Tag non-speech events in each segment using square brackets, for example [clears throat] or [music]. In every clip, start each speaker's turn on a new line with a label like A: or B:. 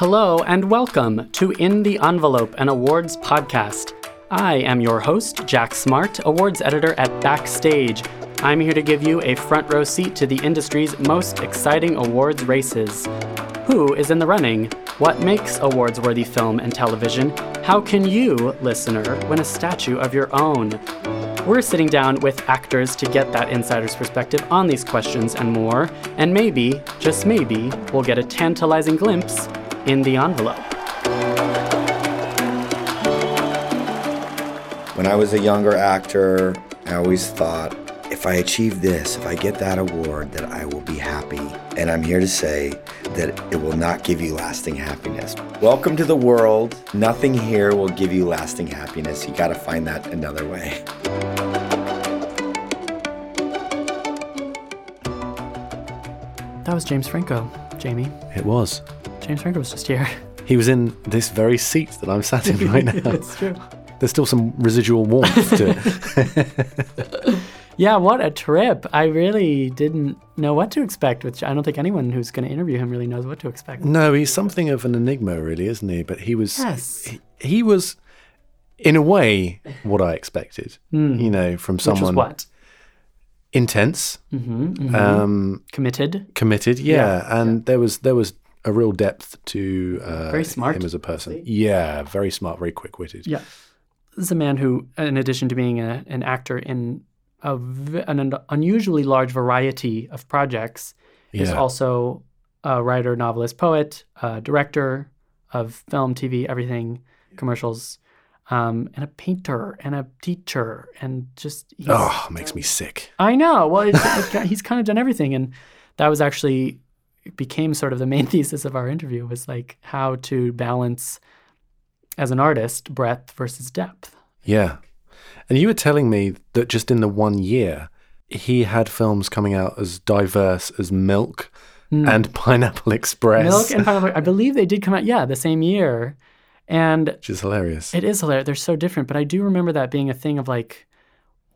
A: Hello and welcome to In the Envelope, an awards podcast. I am your host, Jack Smart, awards editor at Backstage. I'm here to give you a front row seat to the industry's most exciting awards races. Who is in the running? What makes awards worthy film and television? How can you, listener, win a statue of your own? We're sitting down with actors to get that insider's perspective on these questions and more, and maybe, just maybe, we'll get a tantalizing glimpse in the envelope.
B: When I was a younger actor, I always thought if I achieve this, if I get that award, that I will be happy. And I'm here to say that it will not give you lasting happiness. Welcome to the world. Nothing here will give you lasting happiness. You got to find that another way.
A: That was James Franco, Jamie.
C: It was.
A: James Franco was just here. [laughs]
C: He was in this very seat that I'm sat in [laughs] right now.
A: it's true.
C: There's still some residual warmth to it. [laughs]
A: Yeah, what a trip. I really didn't know what to expect, which I don't think anyone who's going to interview him really knows what to expect.
C: no, he's something of an enigma, really, isn't he? But he was.
A: Yes.
C: He, he was, in a way, what I expected. You know, from
A: Which was
C: someone
A: what?
C: intense,
A: Mm-hmm,
C: um,
A: Committed.
C: committed. Yeah,
A: Yeah,
C: and there was there was a real depth to uh,
A: Very smart,
C: him as a person. Yeah, very smart, very quick witted.
A: Yeah. This is a man who, in addition to being a, an actor in a, an unusually large variety of projects, is also a writer, novelist, poet, uh, director of film, TV, everything, commercials, um, and a painter and a teacher, and just
C: Oh, makes me sick.
A: I know. Well, he's kind of done everything, and that was actually became sort of the main [laughs] thesis of our interview was like how to balance as an artist breadth versus depth.
C: Yeah. And you were telling me that just in the one year, he had films coming out as diverse as Milk hmm. and [laughs] Pineapple Express.
A: Milk and Pineapple, I believe they did come out, yeah, the same year, and
C: which is hilarious.
A: it is hilarious. They're so different, but I do remember that being a thing of like,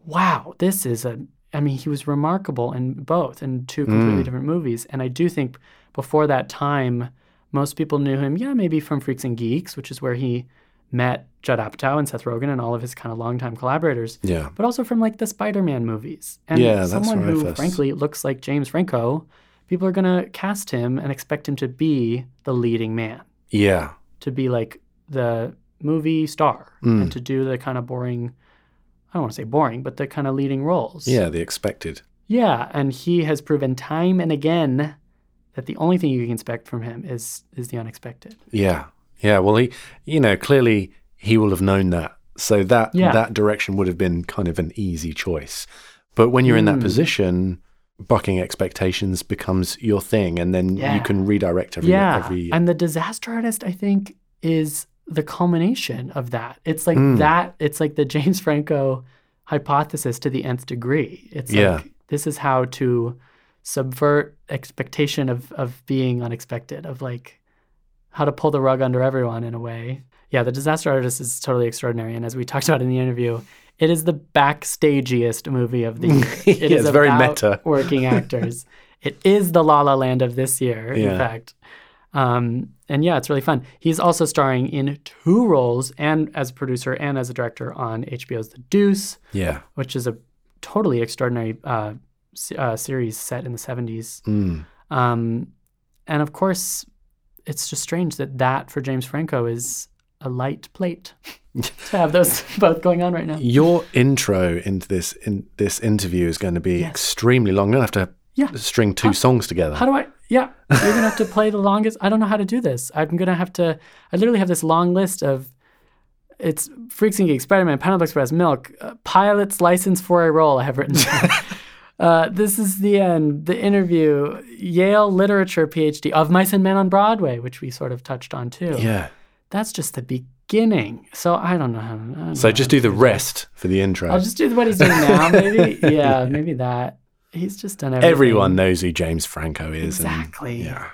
A: wow, this is a. I mean, he was remarkable in both in two completely different movies, and I do think before that time, most people knew him, yeah, maybe from Freaks and Geeks, which is where he met Judd Apatow and Seth Rogen and all of his kind of longtime collaborators,
C: yeah.
A: but also from like the Spider-Man movies. And
C: Yeah,
A: someone
C: I
A: who,
C: first-
A: frankly, looks like James Franco, people are gonna cast him and expect him to be the leading man
C: Yeah.
A: to be like the movie star
C: Mm.
A: and to do the kind of boring I don't want to say boring, but the kind of leading roles.
C: Yeah, the expected.
A: Yeah, and he has proven time and again that the only thing you can expect from him is is the unexpected.
C: Yeah. Yeah. Well, he, you know, clearly he will have known that. So that
A: Yeah.
C: that direction would have been kind of an easy choice. But when you're in that
A: Mm.
C: position, bucking expectations becomes your thing, and then
A: Yeah.
C: you can redirect every
A: yeah,
C: every.
A: and the disaster artist, I think, is the culmination of that. It's like
C: Mm.
A: that. It's like the James Franco hypothesis to the nth degree. It's
C: Yeah.
A: like this is how to subvert expectation of of being unexpected, of like how to pull the rug under everyone in a way. Yeah, the disaster artist is totally extraordinary, and as we [laughs] talked about in the interview, it is the backstagiest movie of the [laughs] year. It
C: Yeah,
A: is
C: it's very meta.
A: working actors. [laughs] it is the La La Land of this year, in fact. Um, and yeah, it's really fun. He's also starring in two roles, and as a producer and as a director on HBO's The Deuce,
C: yeah.
A: which is a totally extraordinary uh, uh, series set in the 70s.
C: Mm.
A: Um, and of course, it's just strange that that for James Franco is a light plate [laughs] to have those [laughs] both going on right now.
C: Your intro into this in this interview is going to be
A: Yes.
C: extremely long. To have to
A: Yeah.
C: string two songs together.
A: How do I? Yeah, you're gonna have to play the longest. I don't know how to do this. I'm gonna have to. I literally have this long list of. It's Freaks and Geeks, Spider-Man, Pineapple Express, Milk, uh, Pilot's License for a Role. I have written. [laughs] uh, this is the end. The interview, Yale Literature PhD of Mice and Men on Broadway, which we sort of touched on too.
C: yeah.
A: That's just the beginning. So I don't know how. I don't
C: So
A: know
C: just do the rest for the intro.
A: I'll just do what he's doing now. Maybe. [laughs] Yeah, maybe that. He's just done everything.
C: Everyone knows who James Franco is. and-
A: Exactly.
C: yeah.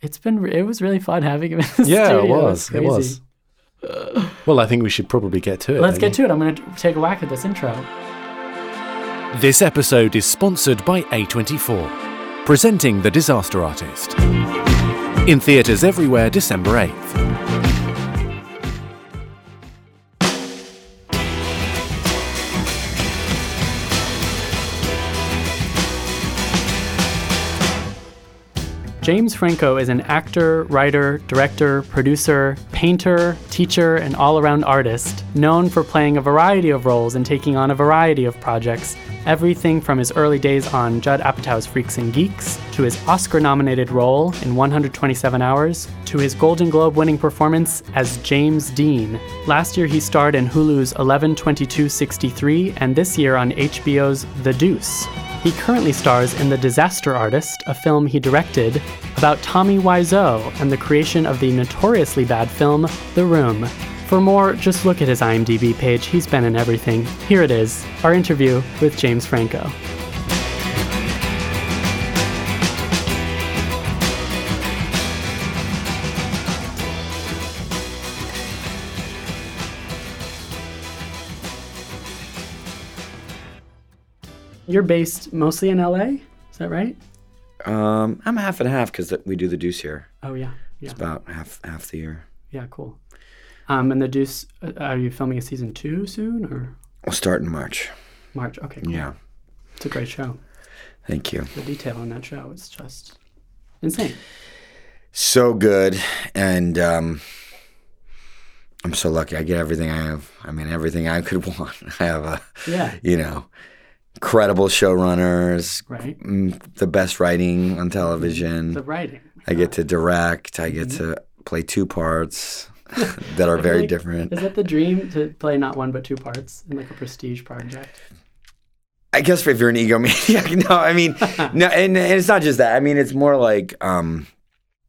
A: It's been. It was really fun having him in the
C: Yeah, it
A: studio.
C: was. It was. [sighs] Well, I think we should probably get to it.
A: Let's get to it. I'm going to take a whack at this intro.
C: This episode is sponsored by A24, presenting The Disaster Artist. In theatres everywhere, December 8th.
A: James Franco is an actor, writer, director, producer, painter, teacher, and all around artist, known for playing a variety of roles and taking on a variety of projects. Everything from his early days on Judd Apatow's Freaks and Geeks, to his Oscar nominated role in 127 Hours, to his Golden Globe winning performance as James Dean. Last year he starred in Hulu's 112263 and this year on HBO's The Deuce. He currently stars in The Disaster Artist, a film he directed about Tommy Wiseau and the creation of the notoriously bad film The Room. For more, just look at his IMDb page. He's been in everything. Here it is our interview with James Franco. You're based mostly in LA? Is that right?
B: Um, I'm half and half because we do the Deuce here.
A: Oh, yeah. Yeah.
B: It's about half half the year.
A: Yeah, cool. Um, and the Deuce, uh, are you filming a season two soon or
B: We'll start in March.
A: March? Okay, cool.
B: Yeah.
A: It's a great show.
B: Thank you.
A: The detail on that show is just insane.
B: So good, and um, I'm so lucky. I get everything I have. I mean, everything I could [laughs] want. I have a,
A: Yeah.
B: you know, incredible showrunners,
A: Right?
B: mm, the best writing on television.
A: The writing.
B: I get to direct. I get to play two parts [laughs] [laughs] that are very
A: Like,
B: different.
A: Is that the dream to play not one but two parts in like a prestige project?
B: I guess if you're an egomaniac, [laughs] no, I mean, no, and, and it's not just that. I mean, it's more like um,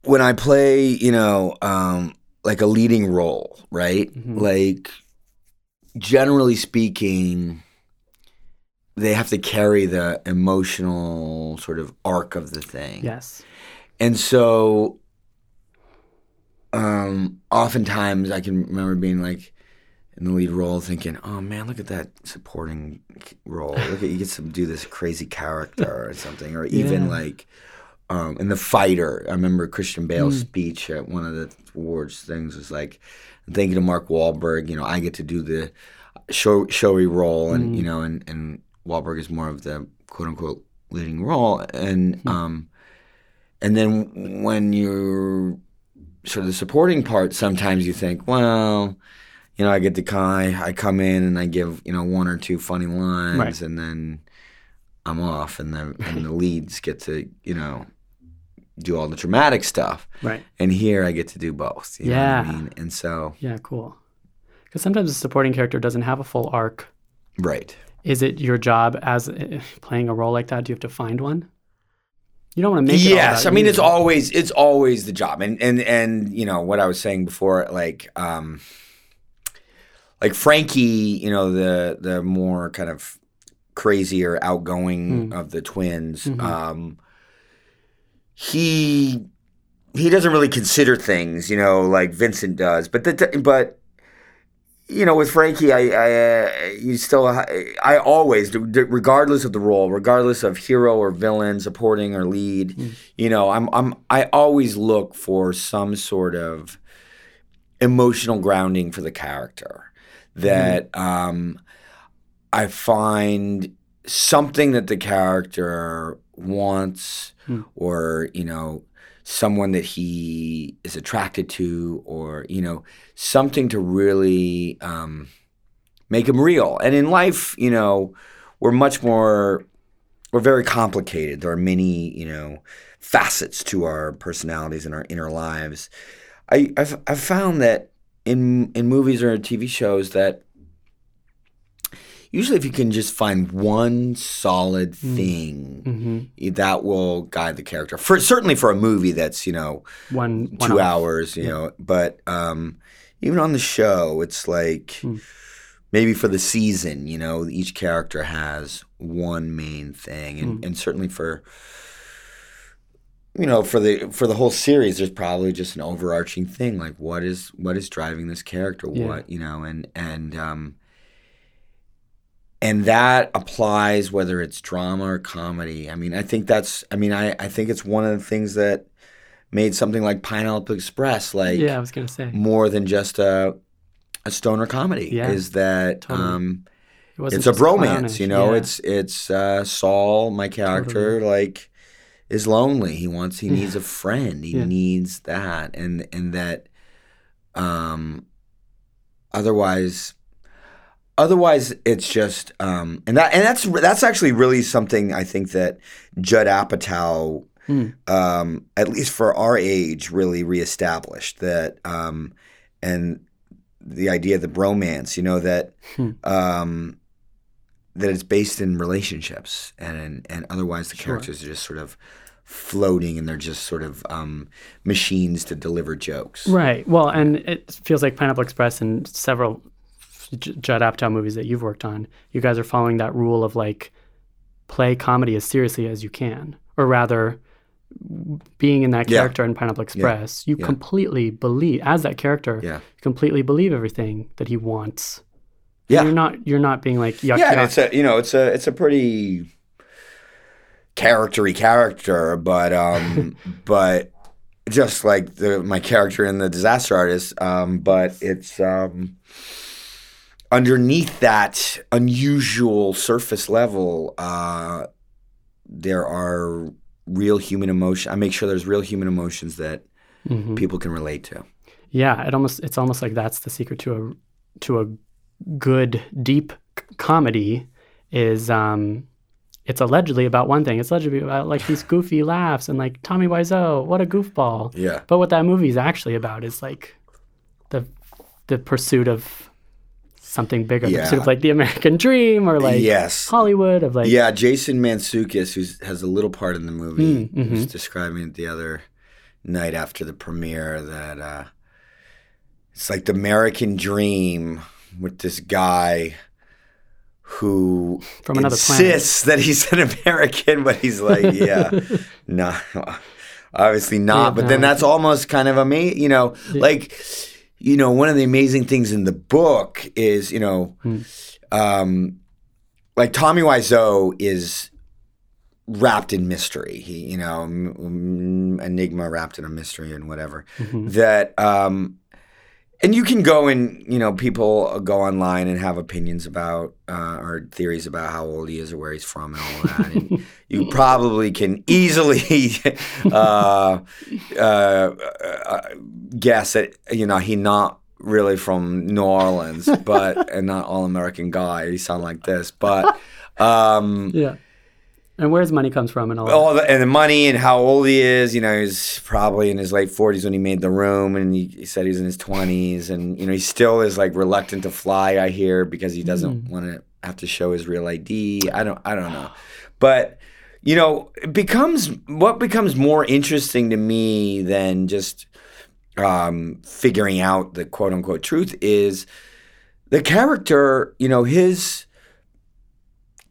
B: when I play, you know, um, like a leading role, right?
A: Mhm.
B: Like, generally speaking, they have to carry the emotional sort of arc of the thing.
A: Yes.
B: And so, um, oftentimes I can remember being like in the lead role, thinking, "Oh man, look at that supporting role. Look at you get to do this crazy character or [laughs] something." Or even
A: Yeah.
B: like um, in the fighter, I remember Christian Bale's
A: Mm.
B: speech at one of the awards things was like, "Thank you to Mark Wahlberg. You know, I get to do the show showy role, and
A: Mm.
B: you know, and and Wahlberg is more of the quote unquote leading role, and
A: Hmm.
B: um." And then when you're sort of the supporting part, sometimes you think, well, you know, I get to kind I come in and I give, you know, one or two funny lines
A: Right.
B: and then I'm off and the and the leads get to, you know, do all the dramatic stuff.
A: Right.
B: And here I get to do both. You know what I
A: Yeah.
B: mean? And so
A: Yeah, cool. Because sometimes a supporting character doesn't have a full arc.
B: right.
A: Is it your job as uh, playing a role like that? Do you have to find one? You don't want to make it
B: yes i mean it's always it's always the job and and and you know what i was saying before like um like frankie you know the the more kind of crazier outgoing
A: Mm.
B: of the twins
A: Mhm.
B: um he he doesn't really consider things you know like vincent does but the but you know, with Frankie, I, I, uh, you still, I always, regardless of the role, regardless of hero or villain, supporting or lead,
A: Mm.
B: you know, I'm, I'm, I always look for some sort of emotional grounding for the character that um, I find something that the character wants,
A: Mm.
B: or you know, someone that he is attracted to, or you know, something to really um, make him real. And in life, you know, we're much more, we're very complicated. There are many, you know, facets to our personalities and our inner lives. I, I've, I've found that in in movies or in TV shows that usually if you can just find one solid thing
A: hmm
B: that will guide the character for certainly for a movie that's you know
A: one, one
B: two
A: off.
B: hours, you know. But um, even on the show, it's like
A: Hmm.
B: maybe for the season, you know, each character has one main thing, and,
A: Hmm.
B: and certainly for you know for the for the whole series, there's probably just an overarching thing like what is what is driving this character,
A: Yeah.
B: what you know, and and um, and that applies whether it's drama or comedy. I mean, I think that's I mean, I I think it's one of the things that made something like Pineapple Express like
A: yeah, I was gonna say
B: more than just a a stoner comedy.
A: Yeah,
B: is that
A: totally.
B: um,
A: it
B: it's a bromance?
A: clownish.
B: You know,
A: Yeah.
B: it's it's uh, Saul, my character, like is lonely. He wants he needs a friend. He
A: Yeah.
B: needs that, and and that um, otherwise. Otherwise, it's just um, and that and that's that's actually really something I think that Judd Apatow
A: Mm.
B: um, at least for our age, really reestablished that, um, and the idea of the bromance, you know, that
A: Hmm.
B: um, that it's based in relationships, and and otherwise the
A: Sure.
B: characters are just sort of floating, and they're just sort of um, machines to deliver jokes.
A: Right. Well, and it feels like Pineapple Express and several J- Judd Apatow movies that you've worked on. You guys are following that rule of like play comedy as seriously as you can, or rather, being in that
B: Yeah.
A: character in Pineapple Express, you
B: Yeah.
A: completely believe as that character.
B: Yeah.
A: You completely believe everything that he wants.
B: Yeah.
A: You're not. You're not being like yuck
B: yeah, and it's a you know it's a it's a pretty charactery character, but um, [laughs] but just like the my character in the Disaster Artist, um, but it's um, underneath that unusual surface level, uh, there are real human emotion. I make sure there's real human emotions that
A: Mhm.
B: people can relate to.
A: Yeah, it almost it's almost like that's the secret to a to a good deep c- comedy is um it's allegedly about one thing. It's allegedly about like these goofy laughs and like Tommy Wiseau, what a goofball.
B: Yeah.
A: But what that movie is actually about is like the the pursuit of something bigger,
B: Yeah.
A: pursuit of like the American dream or like
B: yes.
A: Hollywood of like
B: yeah, Jason Mantzoukas, who has a little part in the movie,
A: Mm,
B: was
A: mhm.
B: describing it the other night after the premiere that uh, it's like the American dream with this guy who
A: From another planet.
B: insists that he's an American, but he's like, [laughs] yeah, no, obviously not. but then that's almost kind of a me, you know, like. You know, one of the amazing things in the book is, you know,
A: Hmm.
B: um, like Tommy Wiseau is wrapped in mystery. He, you know, m- m- enigma wrapped in a mystery and whatever.
A: Mhm.
B: That, um, and you can go and you know people go online and have opinions about uh, or theories about how old he is or where he's from and all that. And [laughs] you probably can easily [laughs] uh, uh, uh, guess that you know he not really from New Orleans, but and not all American guy. He sound like this, but. Um, [laughs]
A: Yeah. And where his money comes from and all that.
B: all the, and the money and how old he is. You know, he's probably in his late forties when he made the room, and he, he said he's in his twenties, and you know, he still is like reluctant to fly. I hear because he doesn't want to have to show his real ID. I don't, I don't know, but you know, it becomes what becomes more interesting to me than just um, figuring out the quote unquote truth is the character. You know, his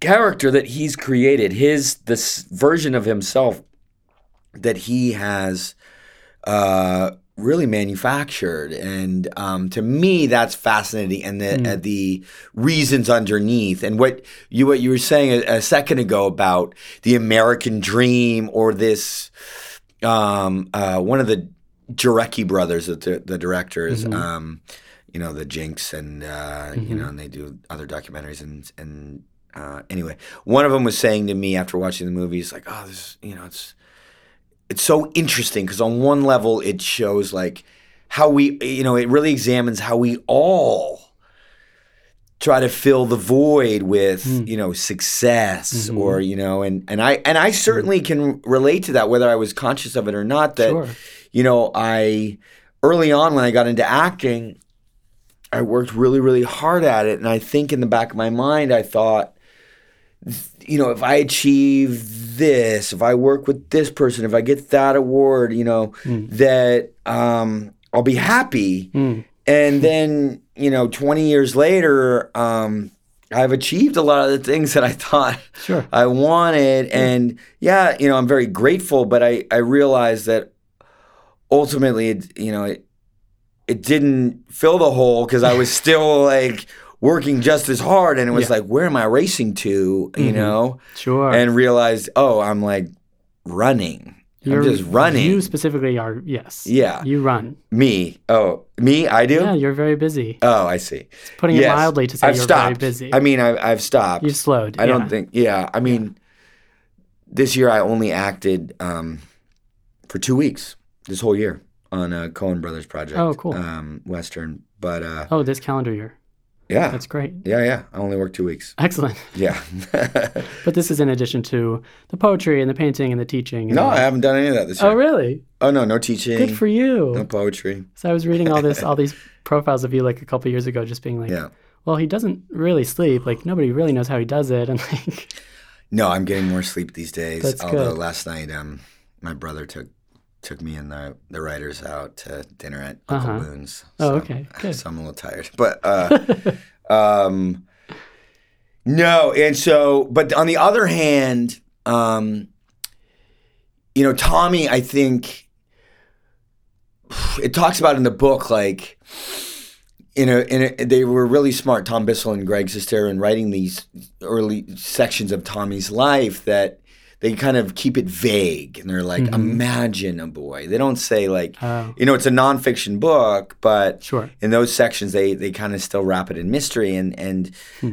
B: character that he's created, his this version of himself that he has uh, really manufactured, and um, to me, that's fascinating. And the uh, the reasons underneath, and what you what you were saying a, a second ago about the American dream, or this um, uh, one of the Jarecki brothers, the, the directors. Um, you know the Jinx, and uh, you know, and they do other documentaries, and and uh, anyway, one of them was saying to me after watching the movie, he's like, "Oh, this, you know, it's it's so interesting because on one level it shows like how we, you know, it really examines how we all try to fill the void with, hmm. you know, success mm-hmm. or you know, and and I and I hmm. certainly can relate to that whether I was conscious of it or not. That
A: Sure.
B: you know, I early on when I got into acting, I worked really, really hard at it. And I think in the back of my mind, I thought, you know, if I achieve this, if I work with this person, if I get that award, you know, that um, I'll be happy. And then, you know, 20 years later, um, I've achieved a lot of the things that I thought
A: Sure. [laughs]
B: I wanted. And yeah, you know, I'm very grateful, but I, I realized that ultimately, it, you know, it, it didn't fill the hole because I was still like working just as hard. And it was
A: Yeah.
B: like, where am I racing to, you
A: Mhm.
B: know?
A: Sure.
B: And realized, oh, I'm like running. I'm just running.
A: You specifically are yes.
B: Yeah.
A: You run.
B: me. Oh, me? I do?
A: Yeah, you're very busy.
B: Oh, I see.
A: Putting it mildly to say
B: I've
A: you're
B: stopped.
A: very busy.
B: I mean, I, I've stopped.
A: You've slowed.
B: I
A: yeah.
B: don't think. Yeah, I mean, this year I only acted um, for two weeks. This whole year on a Coen Brothers project.
A: Oh, cool.
B: Um, Western, but uh,
A: Oh, this calendar year.
B: Yeah,
A: That's great.
B: yeah, yeah. I only work two weeks.
A: Excellent. [laughs]
B: Yeah. [laughs]
A: But this is in addition to the poetry and the painting and the teaching. And
B: no, I haven't done any of that this year.
A: Oh, really?
B: Oh no, no teaching.
A: Good for you.
B: No poetry.
A: So I was reading all this, [laughs] all these profiles of you like a couple years ago, just being like,
B: Yeah.
A: well, he doesn't really sleep. Like nobody really knows how he does it, and like,
B: No, I'm getting more sleep these days.
A: That's
B: Although
A: good.
B: last night, um, my brother took took me and the the writers out to dinner at Uncle
A: Uh-huh.
B: Boone's.
A: Oh, okay, [laughs] good.
B: So I'm a little tired, [laughs] but uh, [laughs] um, no. And so, but on the other hand, um, you know, Tommy, I think it talks about in the book like in a, in a, they were really smart, Tom Bissell and Greg Sestero, in writing these early sections of Tommy's life that they kind of keep it vague. And they're like, imagine a boy. They don't say like,
A: Oh.
B: you know, it's a nonfiction book, but
A: Sure.
B: in those sections, they, they kind of still wrap it in mystery. And, and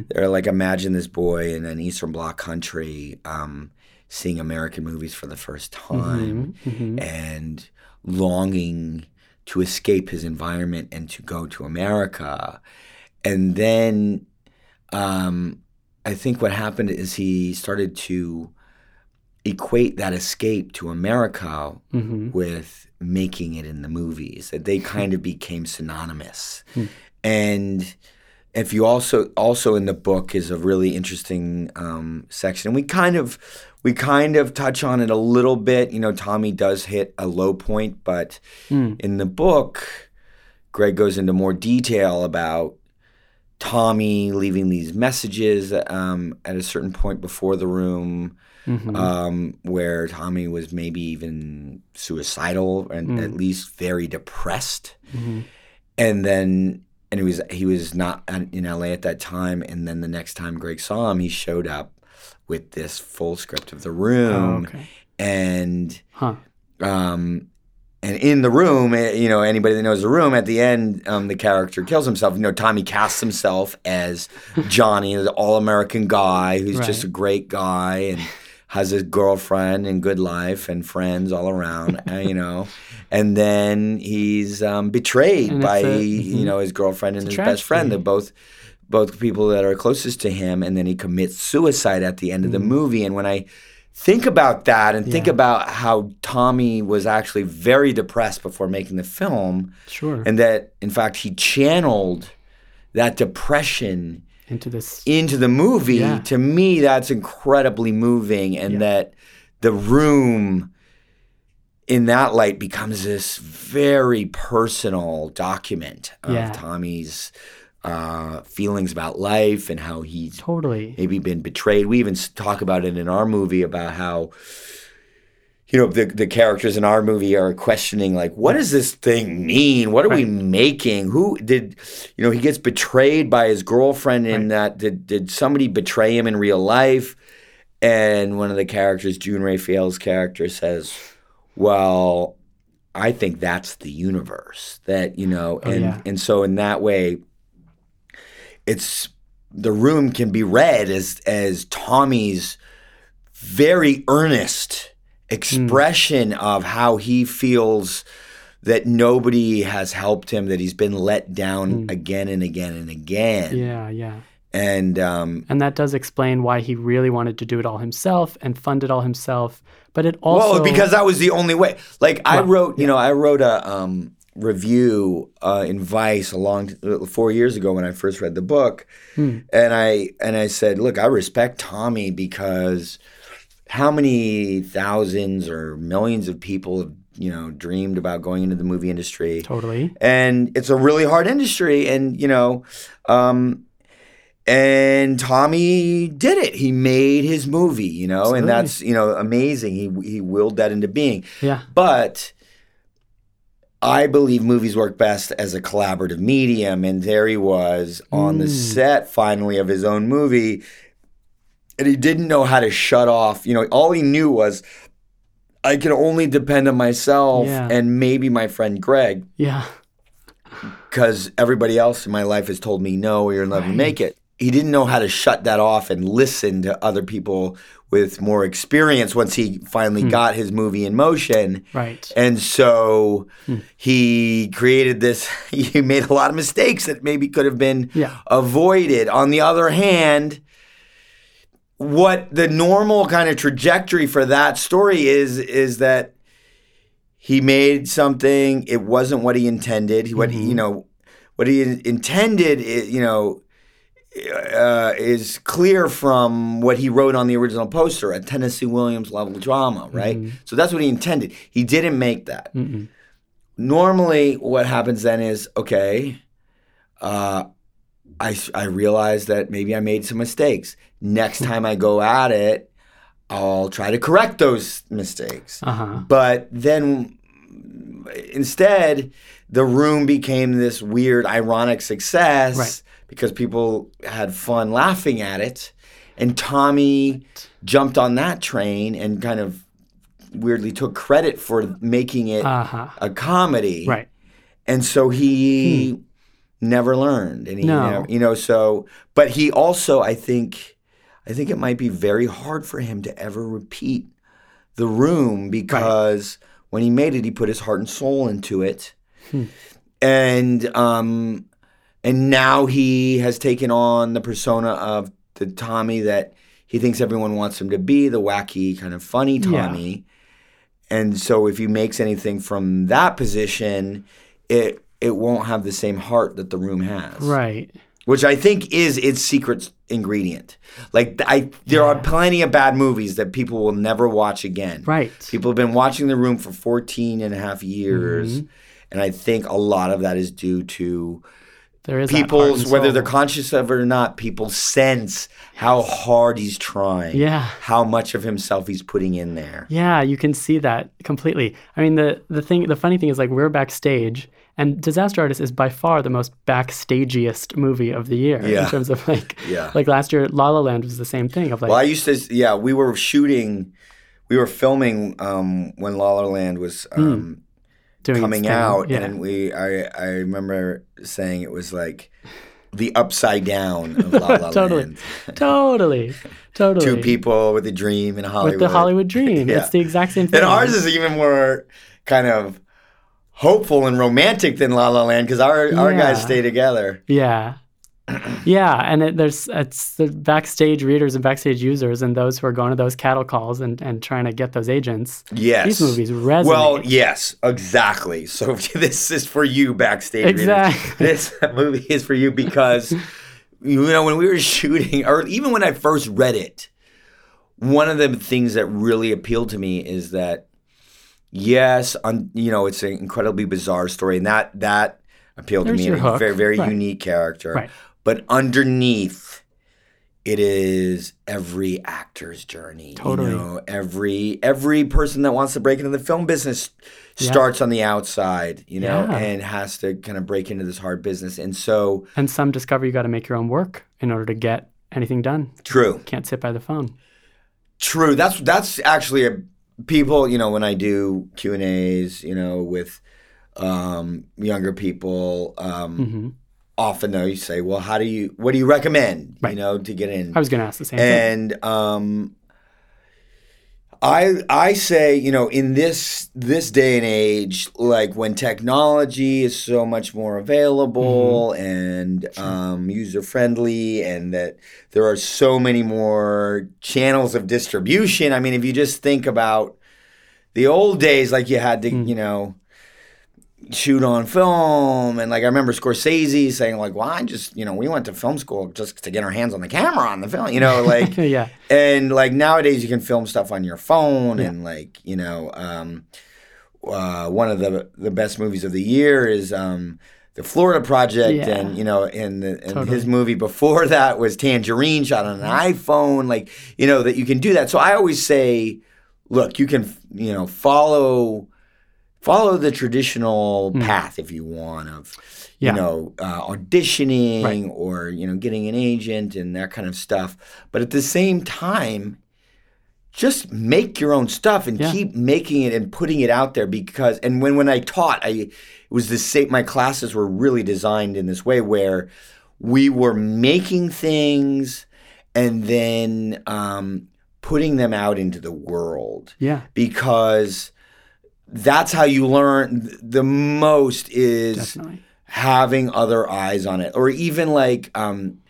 B: they're like, imagine this boy in an Eastern Bloc country um, seeing American movies for the first time and longing to escape his environment and to go to America. And then um, I think what happened is he started to equate that escape to America with making it in the movies. That they [laughs] kind of became synonymous. And if you also also in the book is a really interesting um, section, and we kind of we kind of touch on it a little bit. You know, Tommy does hit a low point, but in the book, Greg goes into more detail about Tommy leaving these messages um, at a certain point before the room, um, where Tommy was maybe even suicidal and at least very depressed, and then and he was he was not in LA at that time, and then the next time Greg saw him, he showed up with this full script of the room,
A: Oh, okay.
B: and
A: Huh.
B: um, and in the room, eh, you know, anybody that knows the room, at the end, um, the character kills himself. You know, Tommy casts himself as [laughs] Johnny, the all-American guy who's just a great guy. And has a girlfriend and good life and friends all around. uh, you know, and then he's um, betrayed
A: And
B: by
A: a-
B: you know his girlfriend and
A: It's
B: his best friend. They're both both people that are closest to him, and then he commits suicide at the end of the movie. And when I think about that and think
A: Mm.
B: About how Tommy was actually very depressed before making the film,
A: Sure.
B: and that in fact he channeled that depression
A: Into this.
B: into the movie,
A: Yeah.
B: to me, that's incredibly moving, and
A: Yeah.
B: that the room in that light becomes this very personal document of
A: Yeah.
B: Tommy's uh, feelings about life and how he's
A: Totally.
B: maybe been betrayed. We even talk about it in our movie about how you know the the characters in our movie are questioning like what does this thing mean? What are we making? Who did you know he gets betrayed by his girlfriend in
A: Right.
B: that did did somebody betray him in real life? And one of the characters, June Raphael's character says, "Well, I think that's the universe. That, you know,
A: Oh,
B: and
A: yeah.
B: and so in that way it's the room can be read as as Tommy's very earnest expression of how he feels that nobody has helped him, that he's been let down again and again and again.
A: Yeah, yeah.
B: And um,
A: And that does explain why he really wanted to do it all himself and fund it all himself. But it also
B: well, because that was the only way. Like I wrote, you know, I wrote a um, review uh, in Vice a long uh, four years ago when I first read the book,
A: Hmm.
B: and I and I said, look, I respect Tommy because how many thousands or millions of people have you know dreamed about going into the movie industry
A: totally.
B: and it's a really hard industry and you know um and Tommy did it. He made his movie, you know,
A: Absolutely.
B: and that's you know amazing. He he willed that into being.
A: Yeah.
B: But I believe movies work best as a collaborative medium, and there he was on the set finally of his own movie, and he didn't know how to shut off. You know, all he knew was I can only depend on myself
A: Yeah.
B: and maybe my friend Greg
A: Yeah.
B: because everybody else in my life has told me no, you're never
A: Right.
B: make it. He didn't know how to shut that off and listen to other people with more experience once he finally hmm. got his movie in motion.
A: Right.
B: And so hmm. he created this, [laughs] he made a lot of mistakes that maybe could have been
A: Yeah.
B: avoided. On the other hand, what the normal kind of trajectory for that story is, is that he made something, it wasn't what he intended. He- What he, you know, what he intended, you know, uh, is clear from what he wrote on the original poster, a Tennessee Williams level drama, right? So that's what he intended. He didn't make that. Normally, what happens then is okay, uh, I, I realize that maybe I made some mistakes. Next time I go at it, I'll try to correct those mistakes.
A: Uh huh.
B: But then instead, the room became this weird, ironic success
A: Right.
B: because people had fun laughing at it. And Tommy jumped on that train and kind of weirdly took credit for making it
A: Uh huh.
B: a comedy.
A: Right.
B: And so he never learned. And he
A: No.
B: never, you know, so but he also I think I think it might be very hard for him to ever repeat the room because when he made it he put his heart and soul into it. And um and now he has taken on the persona of the Tommy that he thinks everyone wants him to be, the wacky kind of funny
A: Yeah.
B: Tommy. And so if he makes anything from that position, it it won't have the same heart that the room has.
A: Right.
B: Which I think is its secret ingredient. Like I there are plenty of bad movies that people will never watch again.
A: Right.
B: People have been watching The Room for 14 and a half years.
A: Mm-hmm.
B: And I think a lot of that is due to
A: There is
B: people's, whether they're conscious of it or not, people sense how hard he's trying.
A: Yeah.
B: How much of himself he's putting in there.
A: Yeah, you can see that completely. I mean, the the thing, the funny thing is, like, we're backstage, and Disaster Artist is by far the most backstagiest movie of the year
B: Yeah.
A: in terms of like, [laughs]
B: Yeah.
A: like last year, La La Land was the same thing of like,
B: Well, I used to, yeah, we were shooting, we were filming um, when La La Land was um,
A: doing
B: coming out,
A: Yeah.
B: and we, I, I remember saying it was like the upside down of La La [laughs]
A: totally,
B: Land.
A: totally, totally. [laughs]
B: Two people with a dream in Hollywood.
A: with the Hollywood dream.
B: Yeah.
A: It's the exact same thing.
B: And ours is even more kind of hopeful and romantic than La La Land because our, our guys stay together.
A: Yeah. [clears throat] Yeah, and it, there's it's the backstage readers and backstage users and those who are going to those cattle calls and, and trying to get those agents.
B: Yes.
A: These movies resonate.
B: Well, yes, exactly. So [laughs] this is for you, backstage. readers.
A: Exactly.
B: This [laughs] movie is for you because you know when we were shooting, or even when I first read it, one of the things that really appealed to me is that yes, un, you know, it's an incredibly bizarre story, and that that appealed
A: There's
B: to me. A very very
A: Right.
B: unique character,
A: Right.
B: but underneath. It is every actor's journey.
A: Totally.
B: You know, every every person that wants to break into the film business starts on the outside, you know,
A: Yeah.
B: and has to kind of break into this hard business. And so,
A: And some discover you got to make your own work in order to get anything done.
B: true,
A: Can't sit by the phone.
B: true. That's that's actually a people. You know, when I do Q and A's, you know, with um, younger people, um,
A: hmm
B: often they say, "Well, how do you? What do you recommend?
A: Right.
B: You know, to get in?"
A: I was going to ask the same thing.
B: and um, I I say you know in this this day and age, like when technology is so much more available and um, user friendly, and that there are so many more channels of distribution. I mean, if you just think about the old days, like you had to you know shoot on film and like I remember Scorsese saying like well I just you know we went to film school just to get our hands on the camera on the film you know [laughs] like
A: yeah.
B: and like nowadays you can film stuff on your phone and like you know um uh, one of the the best movies of the year is um the Florida Project
A: Yeah.
B: and you know and, the, and
A: Totally.
B: his movie before that was Tangerine shot on an iPhone like you know that you can do that so I always say look you can you know follow follow the traditional path if you want of you know uh, auditioning
A: Right.
B: or you know getting an agent and that kind of stuff but at the same time just make your own stuff and
A: Yeah.
B: keep making it and putting it out there because and when when I taught I it was the same my classes were really designed in this way where we were making things and then um, putting them out into the world
A: Yeah.
B: because that's how you learn the most is
A: Definitely.
B: having other eyes on it or even like um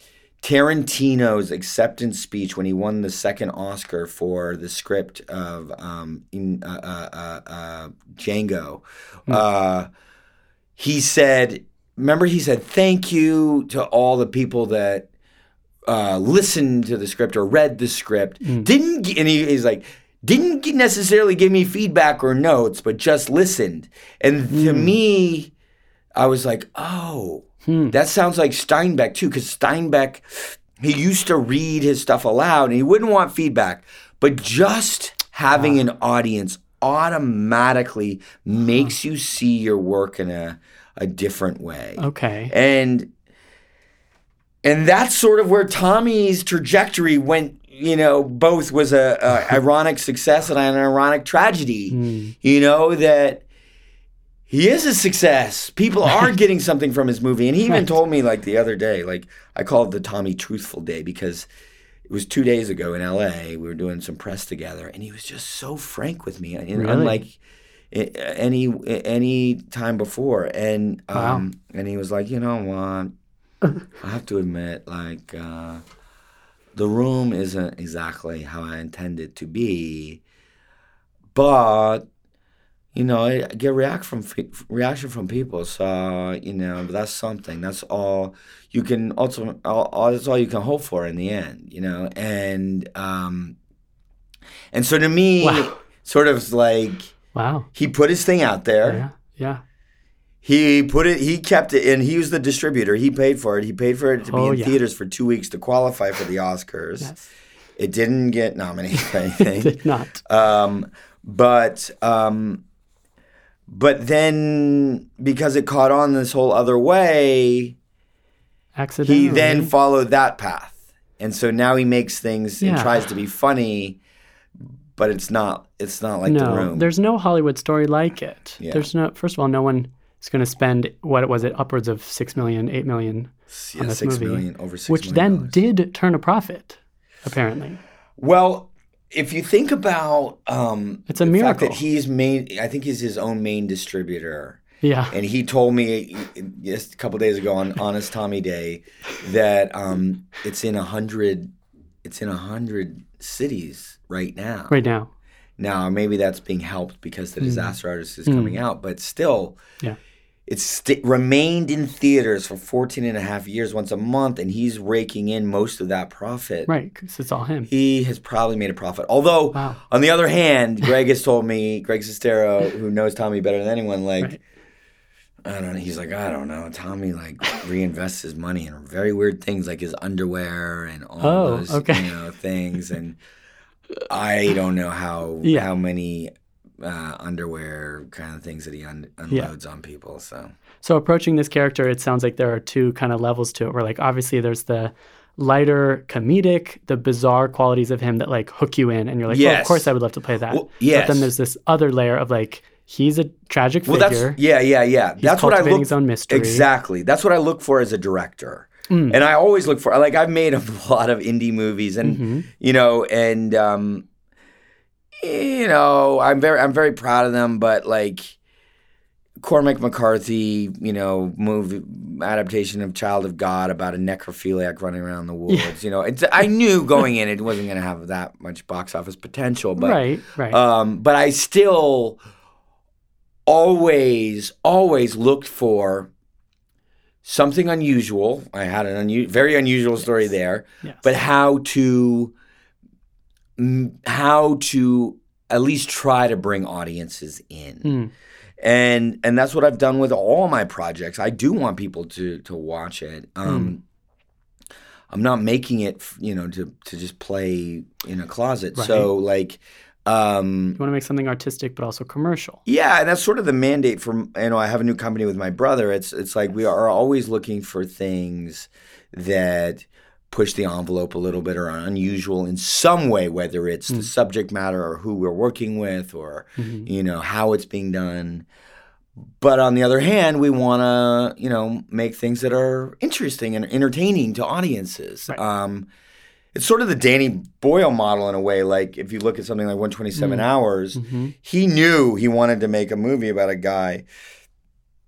B: Tarantino's acceptance speech when he won the second Oscar for the script of um, in, uh, uh, uh, uh, Django. Uh, he said, "Remember, he said thank you to all the people that uh, listened to the script or read the script. Didn't and he, he's like." Didn't necessarily give me feedback or notes, but just listened. And to hmm. me, I was like, oh, hmm. that sounds like Steinbeck too, because Steinbeck, he used to read his stuff aloud and he wouldn't want feedback, but just having ah. an audience automatically ah. makes you see your work in a, a different way.
A: Okay.
B: And and that's sort of where Tommy's trajectory went. You know, both was a, a [laughs] ironic success and an ironic tragedy. You know that he is a success. People are [laughs] getting something from his movie, and he even
A: Right.
B: told me like the other day, like I called it the Tommy Truthful Day because it was two days ago in L.A. We were doing some press together, and he was just so frank with me, and
A: Really?
B: unlike any any time before, and
A: Wow.
B: um, and he was like, you know what, [laughs] I have to admit, like. Uh, the room isn't exactly how I intend it to be, but you know, I get react from reaction from people. So you know, that's something. That's all you can ultimately. All, all, that's all you can hope for in the end. You know, and um, and so to me,
A: Wow.
B: sort of like
A: Wow.
B: he put his thing out there.
A: Yeah. Yeah.
B: He put it. He kept it, and he was the distributor. He paid for it. He paid for it to be
A: Oh,
B: in
A: yeah.
B: theaters for two weeks to qualify for the Oscars.
A: Yes.
B: It didn't get nominated. [laughs]
A: Did not.
B: um, but um, but then because it caught on this whole other way,
A: Accidentally.
B: he then followed that path, and so now he makes things and tries to be funny, but it's not. It's not like the room.
A: there's no Hollywood story like it.
B: Yeah.
A: There's no. First of all, no one is going to spend what was it, upwards of six million, eight million,
B: yeah,
A: on this
B: six
A: movie,
B: million over six
A: which then
B: dollars.
A: did turn a profit, apparently.
B: Well, if you think about um,
A: It's a miracle.
B: that he's made, I think he's his own main distributor.
A: Yeah.
B: And he told me just a couple days ago on Honest Tommy Day that um, it's in a hundred, it's in a hundred cities right now.
A: Right now.
B: Now maybe that's being helped because the Disaster Artist is coming out, but still,
A: Mm. Yeah.
B: It's st- remained in theaters for 14 and a half years, once a month, and he's raking in most of that profit.
A: Right. Because it's all him.
B: He has probably made a profit. Although,
A: Wow.
B: on the other hand, Greg has told me, Greg Sestero, who knows Tommy better than anyone, like,
A: Right.
B: I don't know. He's like, I don't know. Tommy like reinvests his money in very weird things like his underwear and all
A: Oh,
B: those
A: okay.
B: you know things. And I don't know how [laughs]
A: Yeah.
B: how many uh, underwear kind of things that he un- unloads on people. So
A: So approaching this character, it sounds like there are two kind of levels to it. Where like obviously there's the lighter comedic, the bizarre qualities of him that like hook you in, and you're like, oh, of course I would love to play that.
B: Well,
A: But then there's this other layer of like he's a tragic
B: well,
A: figure.
B: that's yeah, yeah, yeah. that's what I look
A: his own mystery. Mm.
B: exactly. That's what I look for as a director. And I always look for like I've made a [laughs] lot of indie movies, and
A: Mm-hmm.
B: you know, and um, you know, I'm very I'm very proud of them, but like Cormac McCarthy, you know, movie adaptation of Child of God about a necrophiliac running around the woods. You know, it's, I knew going in it wasn't going to have that much box office potential, but
A: right, right.
B: um, but I still always, always looked for something unusual. I had an unu- very unusual story there,
A: yes.
B: but how to how to at least try to bring audiences in.
A: Mm.
B: And and that's what I've done with all my projects. I do want people to to watch it.
A: Hmm.
B: Um, I'm not making it, you know, to to just play in a closet. So like, um,
A: you want to make something artistic but also commercial.
B: yeah, and that's sort of the mandate for you know I have a new company with my brother. It's it's like we are always looking for things that push the envelope a little bit or are unusual in some way, whether it's the mm. subject matter or who we're working with or mm-hmm. you know how it's being done. But on the other hand, we want to you know make things that are interesting and entertaining to audiences.
A: Right.
B: Um, it's sort of the Danny Boyle model in a way. Like if you look at something like 127 mm. Hours, mm-hmm. he knew he wanted to make a movie about a guy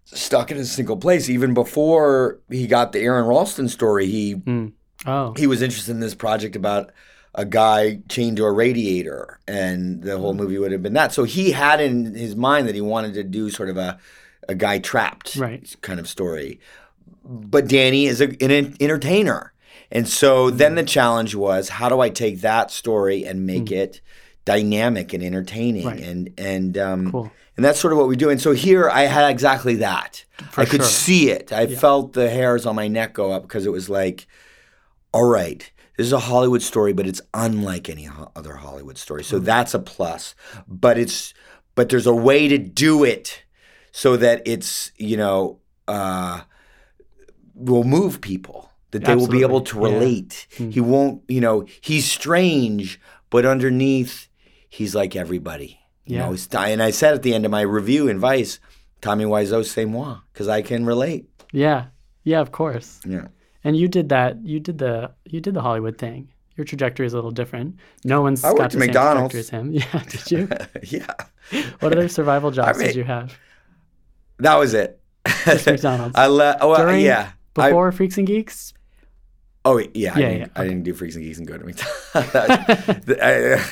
B: stuck in a single place. Even before he got the Aron Ralston story, he mm.
A: Oh,
B: he was interested in this project about a guy chained to a radiator, and the whole hmm. movie would have been that. So he had in his mind that he wanted to do sort of a a guy trapped
A: Right.
B: kind of story. But Danny is a, an entertainer. And so then hmm. the challenge was how do I take that story and make hmm. it dynamic and entertaining
A: Right.
B: and and um,
A: Cool.
B: and that's sort of what we do. And so here I had exactly that.
A: For
B: I could
A: sure.
B: see it. I felt the hairs on my neck go up because it was like, all right, this is a Hollywood story, but it's unlike any ho- other Hollywood story. So that's a plus. But it's but there's a way to do it so that it's you know uh, will move people that they will be able to
A: Absolutely. Yeah.
B: relate. He won't you know he's strange, but underneath he's like everybody. You
A: Yeah.
B: know, and I said at the end of my review in Vice, Tommy Wiseau, c'est moi, because I can relate.
A: yeah, yeah, of course.
B: Yeah.
A: And you did that. You did the you did the Hollywood thing. Your trajectory is a little different. No one's
B: I
A: got
B: worked
A: the
B: at
A: same
B: McDonald's.
A: trajectory as him. [laughs] Yeah, did you? [laughs]
B: yeah.
A: what other survival [laughs] jobs
B: mean-
A: did you have?
B: That was it.
A: Just McDonald's.
B: I left. Oh,
A: During-
B: yeah. I-
A: Before Freaks and Geeks?
B: oh, yeah. I,
A: Yeah,
B: didn't,
A: yeah,
B: I didn't do Freaks and Geeks and go to McDonald's. I-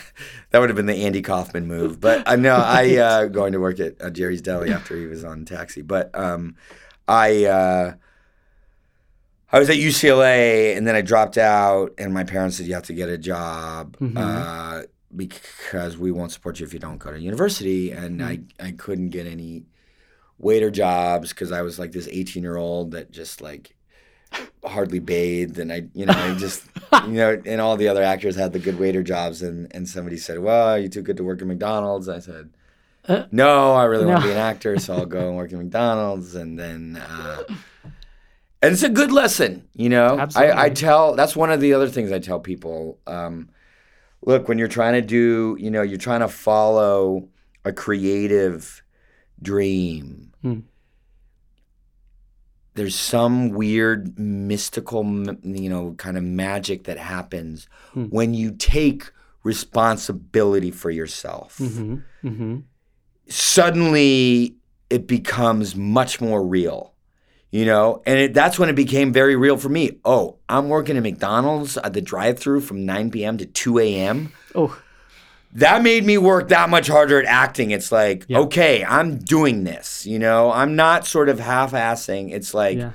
B: that would have been the Andy Kaufman move. But uh, no, I uh, going to work at uh, Jerry's Deli after he was on Taxi. But um, I. I was at UCLA and then I dropped out, and my parents said you have to get a job
A: Mm-hmm.
B: uh, because we won't support you if you don't go to university. And I,
A: Mm-hmm.
B: I couldn't get any waiter jobs because I was like this 18 year old that just like hardly bathed, and I, you know, I just, [laughs] you know, and all the other actors had the good waiter jobs, and and somebody said, "Well, you're you too good to work at McDonald's?" I said.
A: Uh,
B: No, I really want to be an actor, so I'll go and work at [laughs] McDonald's, and then uh, and it's a good lesson, you know.
A: Absolutely.
B: I, I tell that's one of the other things I tell people. Um, look, when you're trying to do, you know, you're trying to follow a creative dream.
A: Hmm.
B: There's some weird mystical, you know, kind of magic that happens
A: Hmm.
B: when you take responsibility for yourself
A: Mm-hmm. Mm-hmm.
B: suddenly it becomes much more real you know? And it, that's when it became very real for me. Oh i'm working at mcdonald's at the drive-through from 9 p.m to 2 a.m
A: Oh,
B: that made me work that much harder at acting. It's like
A: Yeah.
B: okay i'm doing this you know? I'm not sort of half-assing. It's like
A: yeah.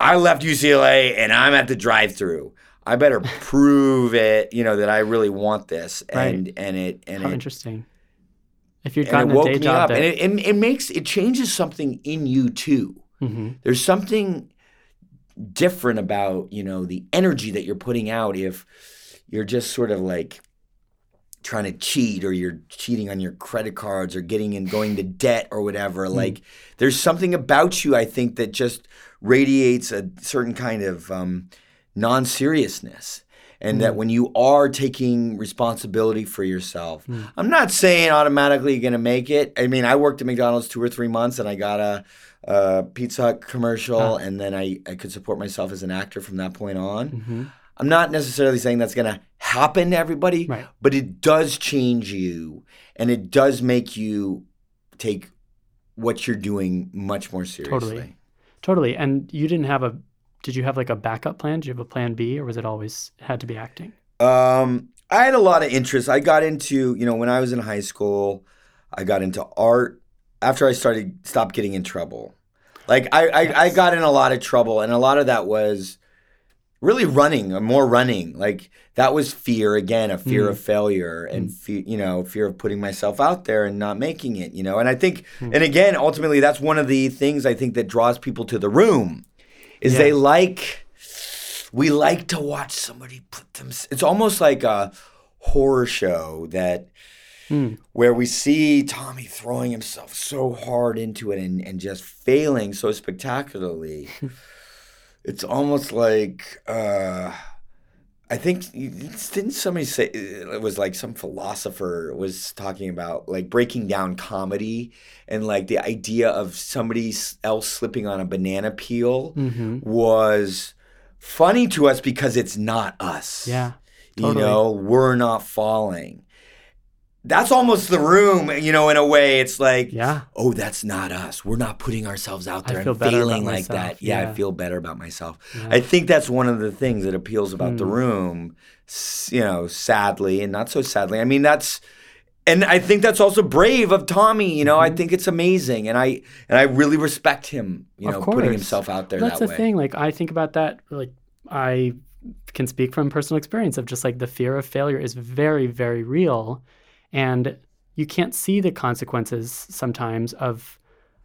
B: i left ucla and i'm at the drive-through i better [laughs] prove it you know that i really want this. And and it and
A: How
B: it
A: interesting. If
B: and
A: gotten a
B: woke
A: day
B: me
A: job
B: up,
A: that,
B: and it, it, it makes it changes something in you too.
A: Mhm.
B: There's something different about you know the energy that you're putting out if you're just sort of like trying to cheat or you're cheating on your credit cards or getting and going to debt or whatever. Like there's something about you i think that just radiates a certain kind of um, non-seriousness. And that when you are taking responsibility for yourself i'm not saying automatically you're going to make it. I mean i worked at mcdonald's two or three months and i got a, a pizza hut commercial and then I, I could support myself as an actor from that point on
A: Mm-hmm.
B: i'm not necessarily saying that's going to happen to everybody
A: Right.
B: but it does change you and it does make you take what you're doing much more seriously
A: Totally. Totally. And you didn't have a, did you have like a backup plan? Did you have a plan B or was it always had to be acting?
B: Um, I had a lot of interest. I got into, you know, when I was in high school, I got into art after I started stopped getting in trouble. Like I, I, I got in a lot of trouble, and a lot of that was really running or more running. Like that was fear again, a fear
A: Mm.
B: of failure and fear, you know, fear of putting myself out there and not making it. You know, and I think,
A: Hmm.
B: and again, ultimately, that's one of the things I think that draws people to the room, is
A: Yeah.
B: they like we like to watch somebody put them it's almost like a horror show that
A: Hmm.
B: where we see tommy throwing himself so hard into it and, and just failing so spectacularly [laughs] it's almost like uh, I think didn't somebody say it was like some philosopher was talking about like breaking down comedy and like the idea of somebody else slipping on a banana peel
A: Mm-hmm.
B: was funny to us because it's not us.
A: Yeah.
B: You know, we're not falling. That's almost the room, you know, in a way. It's like,
A: Yeah.
B: oh, that's not us. We're not putting ourselves out there and failing like
A: myself.
B: that. Yeah,
A: Yeah.
B: I feel better about myself.
A: Yeah.
B: I think that's one of the things that appeals about the
A: Mm.
B: room, you know, sadly and not so sadly. I mean, that's and I think that's also brave of Tommy, you know. I think it's amazing and I and I really respect him, you
A: Mm-hmm.
B: Know, putting himself out there
A: That's
B: that
A: the
B: way.
A: thing. Like I think about that. Like I can speak from personal experience of just like the fear of failure is very, very real, and you can't see the consequences sometimes of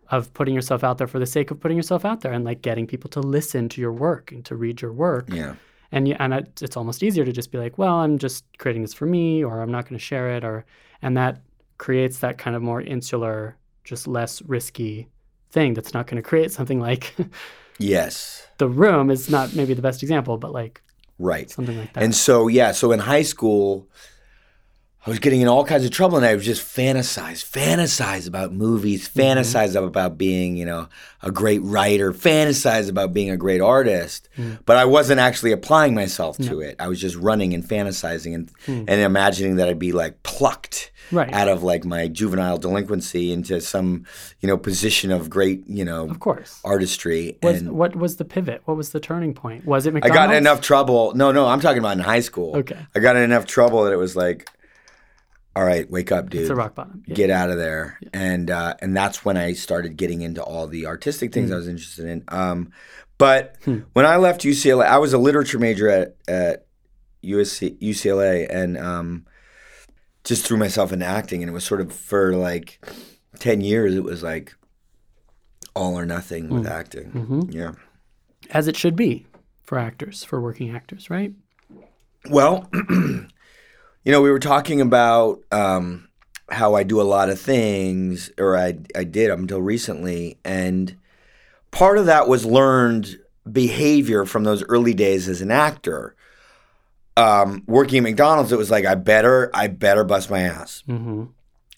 A: of putting yourself out there for the sake of putting yourself out there and like getting people to listen to your work and to read your work.
B: Yeah.
A: and you, and it, it's almost easier to just be like, well, I'm just creating this for me, or I'm not going to share it, or and that creates that kind of more insular, just less risky thing that's not going to create something like [laughs]
B: Yes.
A: the room is not maybe the best example, but like
B: Right.
A: something like that.
B: And so, yeah, so in high school, I was getting in all kinds of trouble and I was just fantasize, fantasize about movies,
A: Mm-hmm.
B: fantasize about being, you know, a great writer, fantasize about being a great artist.
A: Mm.
B: But I wasn't actually applying myself to it. I was just running and fantasizing and,
A: Mm.
B: and imagining that I'd be like plucked
A: Right.
B: out of like my juvenile delinquency into some, you know, position of great, you know,
A: of course.
B: artistry.
A: Was,
B: and
A: what was the pivot? What was the turning point? Was it
B: I got in enough trouble. No, no, I'm talking about in high school.
A: Okay.
B: I got in enough trouble that it was like, all right, wake up, dude.
A: It's a rock bottom. Yeah.
B: Get out of there. And uh, and that's when I started getting into all the artistic things
A: Hmm.
B: I was interested in. Um, but when I left UCLA, I was a literature major at at USC, UCLA, and um, just threw myself into acting. And it was sort of for like ten years. It was like all or nothing with acting.
A: Mhm.
B: Yeah.
A: As it should be for actors, for working actors, right?
B: Well, [clears throat] you know, we were talking about um, how I do a lot of things, or I, I did until recently. And part of that was learned behavior from those early days as an actor. Um, working at McDonald's, it was like, I better, I better bust my ass.
A: Mm-hmm.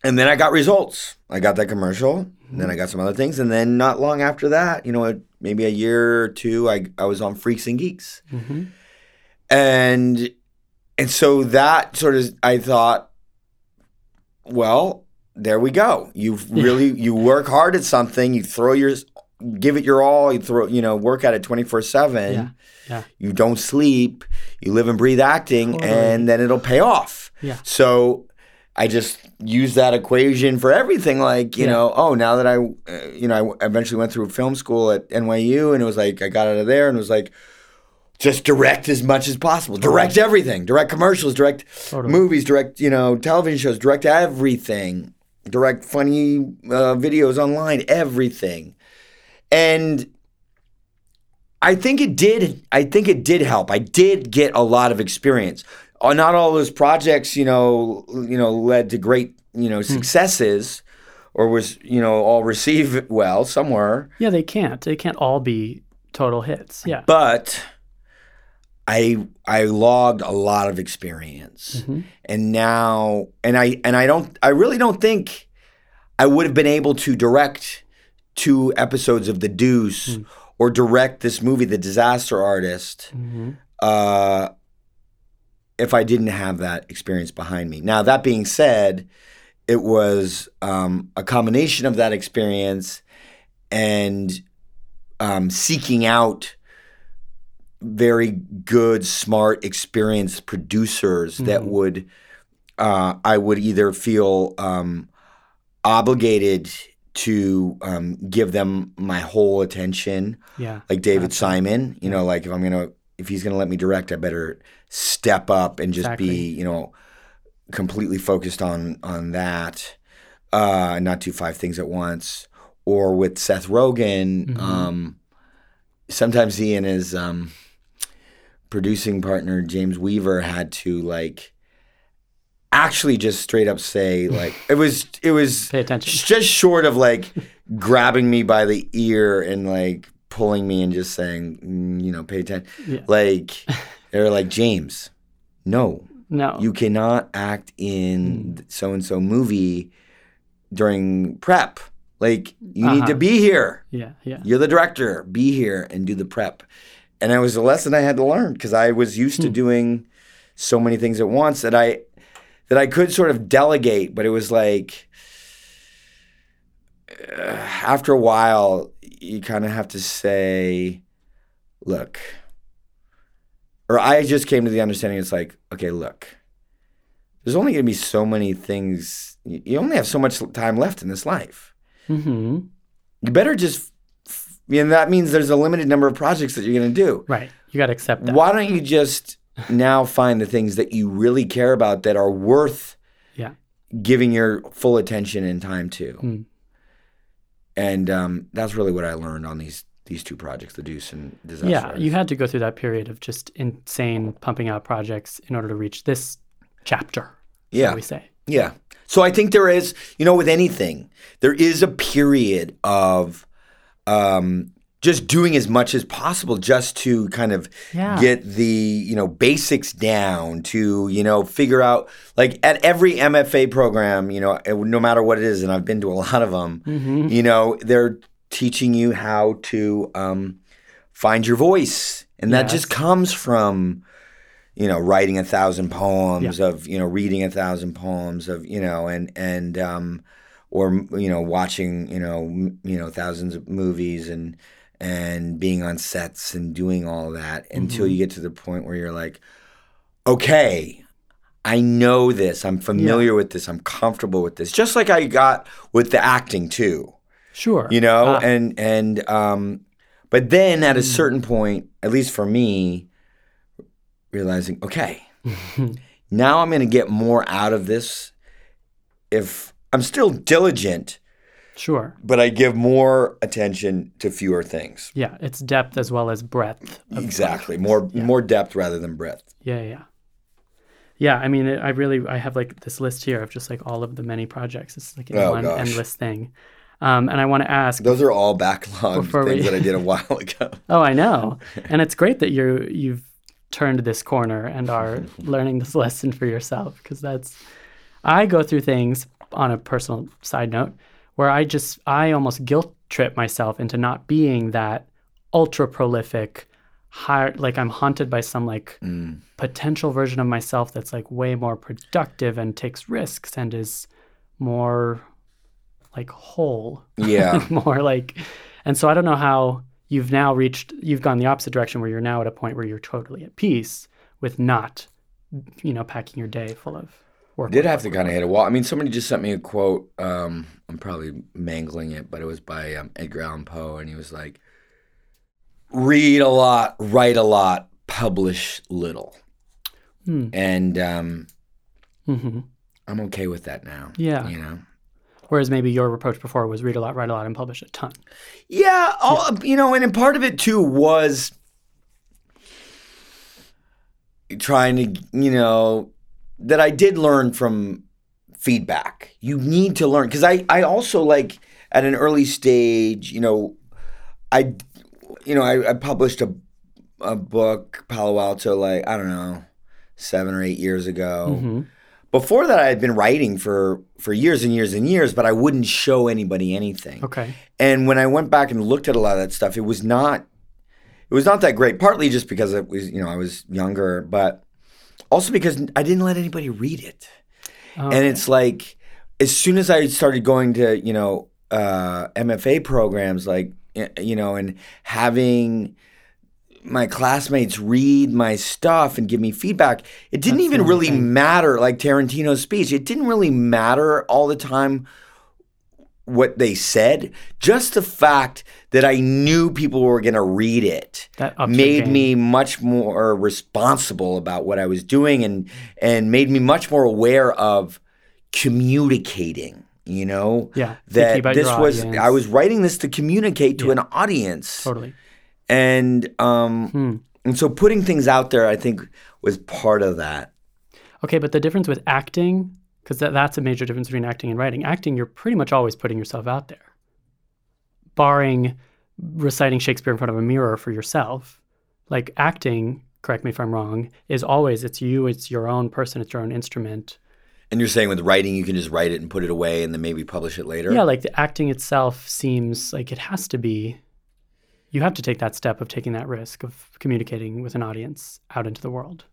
B: And then I got results. I got that commercial. And then I got some other things. And then not long after that, you know, maybe a year or two, I, I was on Freaks and Geeks
A: Mm-hmm.
B: and and so that sort of I thought, well, there we go. You really you work hard at something. You throw your give it your all. You throw you know work at it twenty four seven.
A: Yeah.
B: You don't sleep. You live and breathe acting,
A: Totally.
B: and then it'll pay off.
A: Yeah.
B: So. I just use that equation for everything. Like, you
A: Yeah.
B: know, oh, now that I, uh, you know, I eventually went through film school at NYU and it was like, I got out of there and it was like, just direct as much as possible. Direct everything. Direct commercials, direct
A: Totally.
B: movies, direct, you know, television shows, direct everything. Direct funny uh, videos online, everything. And I think it did I think it did help. I did get a lot of experience. Uh, not all those projects, you know, you know, led to great, you know, successes or was, you know, all received well somewhere.
A: Yeah, they can't. They can't all be total hits. Yeah.
B: but I I logged a lot of experience,
A: Mhm.
B: and now and I and I don't I really don't think I would have been able to direct two episodes of The Deuce or direct this movie, The Disaster Artist,
A: Mhm.
B: uh, if I didn't have that experience behind me. Now that being said, it was um, a combination of that experience and um, seeking out very good, smart, experienced producers that
A: Mhm.
B: would uh, I would either feel um, obligated to um, give them my whole attention,
A: Yeah.
B: like David
A: Gotcha.
B: Simon. You know, like if I'm gonna if he's gonna let me direct, I better step up and just
A: Exactly.
B: be you know completely focused on on that, uh, not do five things at once. Or with Seth Rogen,
A: Mhm.
B: um, sometimes he and his um, producing partner James Weaver had to like actually just straight up say [laughs] like it was it was
A: Pay attention.
B: just short of like grabbing me by the ear and like pulling me and just saying, mm, you know, pay attention.
A: Yeah.
B: Like [laughs] they're like James, no,
A: No.
B: you cannot act in so and so movie during prep. Like you need to
A: Uh-huh.
B: be here.
A: yeah, yeah.
B: You're the director. Be here and do the prep. And it was a lesson I had to learn because I was used to doing so many things at once that I that I could sort of delegate, but it was like uh, after a while you kind of have to say, look, or I just came to the understanding it's like, okay, look, there's only going to be so many things. You only have so much time left in this life
A: hmm
B: you better just you know that means there's a limited number of projects that you're going to do
A: Right. You got to accept that.
B: why don't you just now find the things that you really care about that are worth
A: Yeah.
B: giving your full attention and time to
A: Hmm.
B: and um, that's really what i learned on these these two projects the deuce and disaster
A: Yeah, you had to go through that period of just insane pumping out projects in order to reach this chapter.
B: Yeah.
A: We say?
B: Yeah. So I think there is, you know, with anything, there is a period of um, just doing as much as possible just to kind of
A: Yeah.
B: get the, you know, basics down to, you know, figure out like at every MFA program, you know, no matter what it is, and I've been to a [laughs] lot of them,
A: Mm-hmm.
B: you know, they're teaching you how to um, find your voice. And that just comes from, you know, writing a thousand poems, of you know, reading a thousand poems, of you know, and and um, or you know, watching you know, m- you know, thousands of movies and and being on sets and doing all that until you get to the point where you're like, okay, I know this, I'm familiar with this, I'm comfortable with this, just like I got with the acting too.
A: Sure.
B: you know?
A: Ah,
B: and and um but then at a certain point at least for me realizing okay [laughs] now i'm going to get more out of this if i'm still diligent
A: sure.
B: but i give more attention to fewer things
A: Yeah, it's depth as well as breadth.
B: exactly more more depth rather than breadth
A: Yeah, yeah. Yeah, I mean, I really, I have like this list here of just like all of the many projects. It's like
B: Oh,
A: one
B: gosh.
A: endless thing. Um, and I want to ask,
B: those are all backlog things
A: we-
B: that i did a [laughs] while ago
A: oh, I know, and it's great that you you've turned this corner and are [laughs] learning this lesson for yourself because that's, I go through things on a personal side note where I just, I almost guilt trip myself into not being that ultra prolific, high, like I'm haunted by some like
B: Mm.
A: potential version of myself that's like way more productive and takes risks and is more like whole
B: yeah [laughs]
A: more like and so i don't know how you've now reached you've gone the opposite direction where you're now at a point where you're totally at peace with not you know packing your day full of work
B: did
A: work,
B: have to kind of hit a wall. I mean, somebody just sent me a quote. Um, I'm probably mangling it, but it was by um, Edgar Allan Poe, and he was like, "Read a lot, write a lot, publish little."
A: Hmm.
B: And um,
A: hmm
B: I'm okay with that now.
A: Yeah.
B: you know.
A: whereas maybe your approach before was read a lot write a lot and publish a ton
B: Yeah, all, you know, and, and part of it too was trying to, you know, that I did learn from feedback. You need to learn because I, I also like at an early stage, you know, I, you know, I, I published a, a book, Palo Alto, like I don't know, seven or eight years ago.
A: hmm
B: Before that, I had been writing for for years and years and years, but I wouldn't show anybody anything.
A: okay
B: And when I went back and looked at a lot of that stuff, it was not it was not that great. Partly just because it was you know I was younger, but also because I didn't let anybody read it.
A: Okay.
B: And it's like as soon as I started going to you know uh, MFA programs, like you know, and having my classmates read my stuff and give me feedback, it didn't
A: That's
B: even really matter. Like Tarantino's speech, it didn't really matter all the time what they said. Just the fact that I knew people were going to read it
A: that
B: made me much more responsible about what I was doing and and made me much more aware of communicating. You know
A: yeah
B: that this was
A: audience.
B: I was writing this to communicate to
A: Yeah.
B: an audience,
A: totally
B: and um
A: Hmm.
B: and so putting things out there, I think, was part of that.
A: Okay, but the difference with acting, because that, that's a major difference between acting and writing. Acting, you're pretty much always putting yourself out there, barring reciting Shakespeare in front of a mirror for yourself. Like acting, correct me if I'm wrong, is always it's you, it's your own person, it's your own instrument.
B: And you're saying with writing, you can just write it and put it away and then maybe publish it later?
A: Yeah, like the acting itself seems like it has to be. You have to take that step of taking that risk of communicating with an audience out into the world.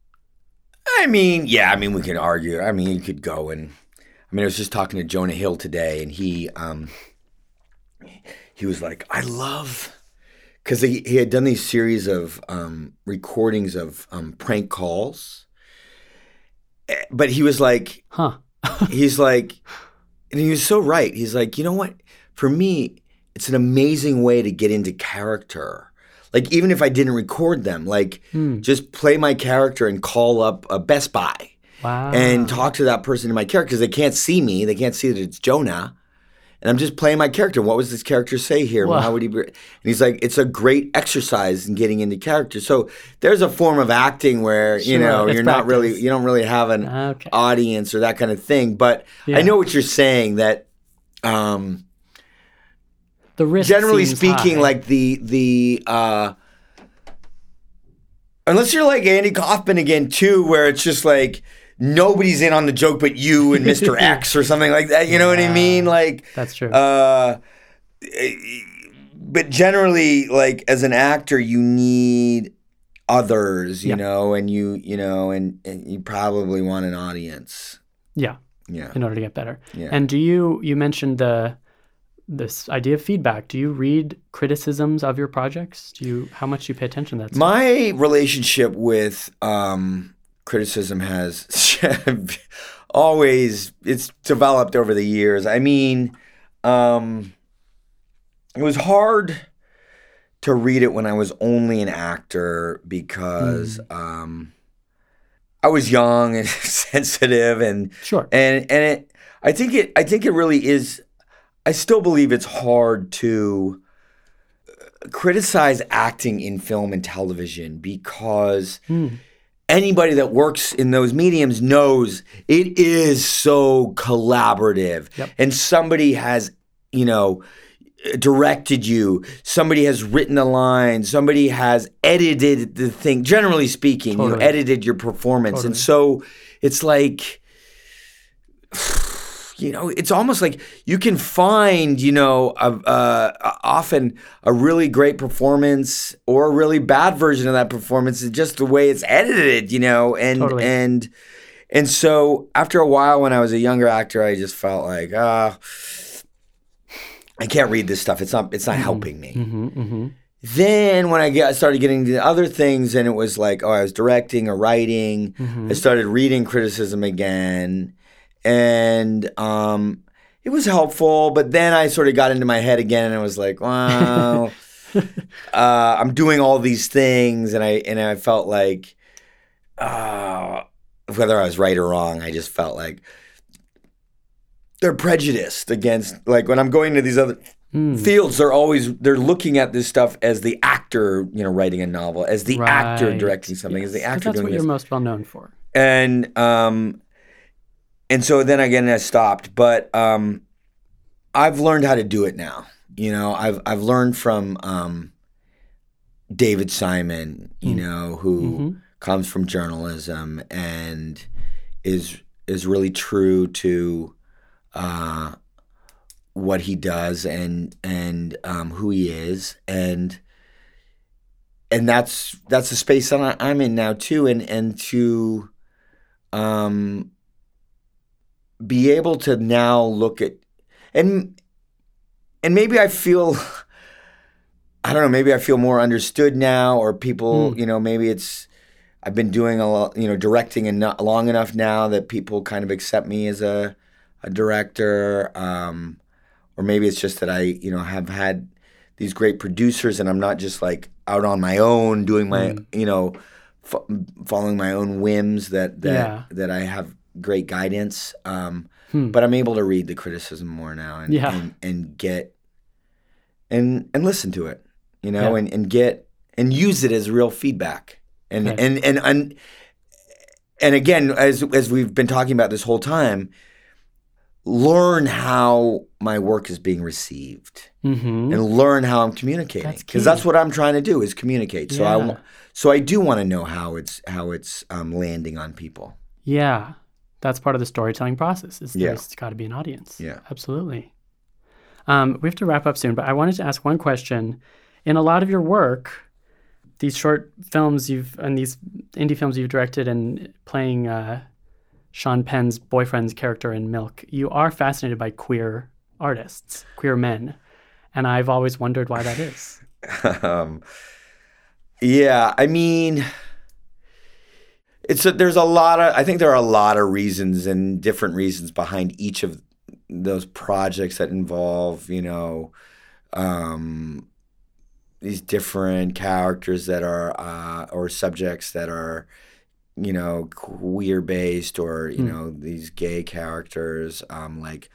B: I mean, yeah, I mean, we can argue. I mean, you could go and, I mean, I was just talking to Jonah Hill today, and he, um, he was like, I love, because he, he had done these series of um, recordings of um, prank calls, Eh, but he was like,
A: Huh. [laughs]
B: he's like, and he was so right. He's like, you know what? For me, it's an amazing way to get into character. Like even if I didn't record them, like just play my character and call up a Best Buy
A: Wow.
B: and talk to that person in my character because they can't see me. They can't see that it's Jonah. And I'm just playing my character. What was this character say here?
A: Wow.
B: How would he? Be? And he's like, it's a great exercise in getting into character. So there's a form of acting where you know you're not really, you don't really have an
A: Okay.
B: audience or that kind of thing. But
A: Yeah.
B: I know what you're saying. That um,
A: the risk
B: generally speaking,
A: high.
B: like the the uh, unless you're like Andy Kaufman again too, where it's just like nobody's in on the joke but you and Mr. [laughs] X or something like that. You know what I mean? Like
A: That's true.
B: uh, but generally, like as an actor, you need others, you
A: Yeah.
B: know, and you you know, and and you probably want an audience.
A: yeah.
B: Yeah.
A: in order to get better.
B: Yeah.
A: And do you you mentioned the this idea of feedback? Do you read criticisms of your projects? Do you how much do you pay attention to that? stuff?
B: My relationship with um, criticism has [laughs] always it's developed over the years. I mean, um, it was hard to read it when I was only an actor because um, I was young and [laughs] sensitive and
A: Sure.
B: and and it I think it I think it really is I still believe it's hard to uh, criticize acting in film and television because
A: Hmm.
B: anybody that works in those mediums knows it is so collaborative
A: Yep.
B: and somebody has you know directed you somebody has written a line somebody has edited the thing generally speaking
A: Totally.
B: you edited your performance and so it's like [sighs] you know it's almost like you can find you know a, uh, often a really great performance or a really bad version of that performance is just the way it's edited you know and
A: Totally.
B: and and so after a while when i was a younger actor i just felt like ah i can't read this stuff. It's not it's not helping me.
A: Hmm hmm
B: then when I get, started getting into other things, and it was like, oh, I was directing or writing. I started reading criticism again, and um, it was helpful. But then I sort of got into my head again, and I was like, wow, [laughs] uh, I'm doing all these things, and I and I felt like, uh, whether I was right or wrong, I just felt like they're prejudiced against. Like when I'm going to these other
A: Hmm.
B: fields they're always they're looking at this stuff as the actor you know writing a novel as the actor directing something as the actor
A: that's
B: doing
A: what
B: this
A: you're most well known for.
B: and um and so then again I stopped. But um I've learned how to do it now. You know I've I've learned from um David Simon you know who
A: Mhm.
B: comes from journalism and is is really true to uh what he does and and um, who he is. And and that's that's the space that I- I'm in now too. And and to um be able to now look at and and maybe I feel [laughs] I don't know maybe I feel more understood now or people
A: Hmm.
B: you know maybe it's I've been doing a lot you know directing eno- long enough now that people kind of accept me as a a director um or maybe it's just that I you know have had these great producers and I'm not just like out on my own doing my
A: Mm.
B: you know f- following my own whims that that
A: Yeah.
B: that I have great guidance um
A: Hmm.
B: but I'm able to read the criticism more now and
A: Yeah.
B: and, and get and and listen to it you know
A: Yeah.
B: and and get and use it as real feedback and
A: Right.
B: and and and and again as as we've been talking about this whole time learn how my work is being received
A: Mm-hmm.
B: and learn how I'm communicating because
A: key.
B: that's what I'm trying to do is communicate. So I
A: Yeah.
B: wa- so I do want to know how it's how it's um, landing on people.
A: Yeah, that's part of the storytelling process. Is
B: Yeah.
A: there's got to be an audience.
B: Yeah.
A: absolutely. Um, we have to wrap up soon, but I wanted to ask one question. In a lot of your work, these short films you've and these indie films you've directed and playing uh, Sean Penn's boyfriend's character in Milk, you are fascinated by queer artists, queer men, and I've always wondered why that is. [laughs]
B: um, yeah, I mean, it's a, there's a lot of I think there are a lot of reasons and different reasons behind each of those projects that involve you know um, these different characters that are uh, or subjects that are you know queer based or you
A: Hmm.
B: know these gay characters um, like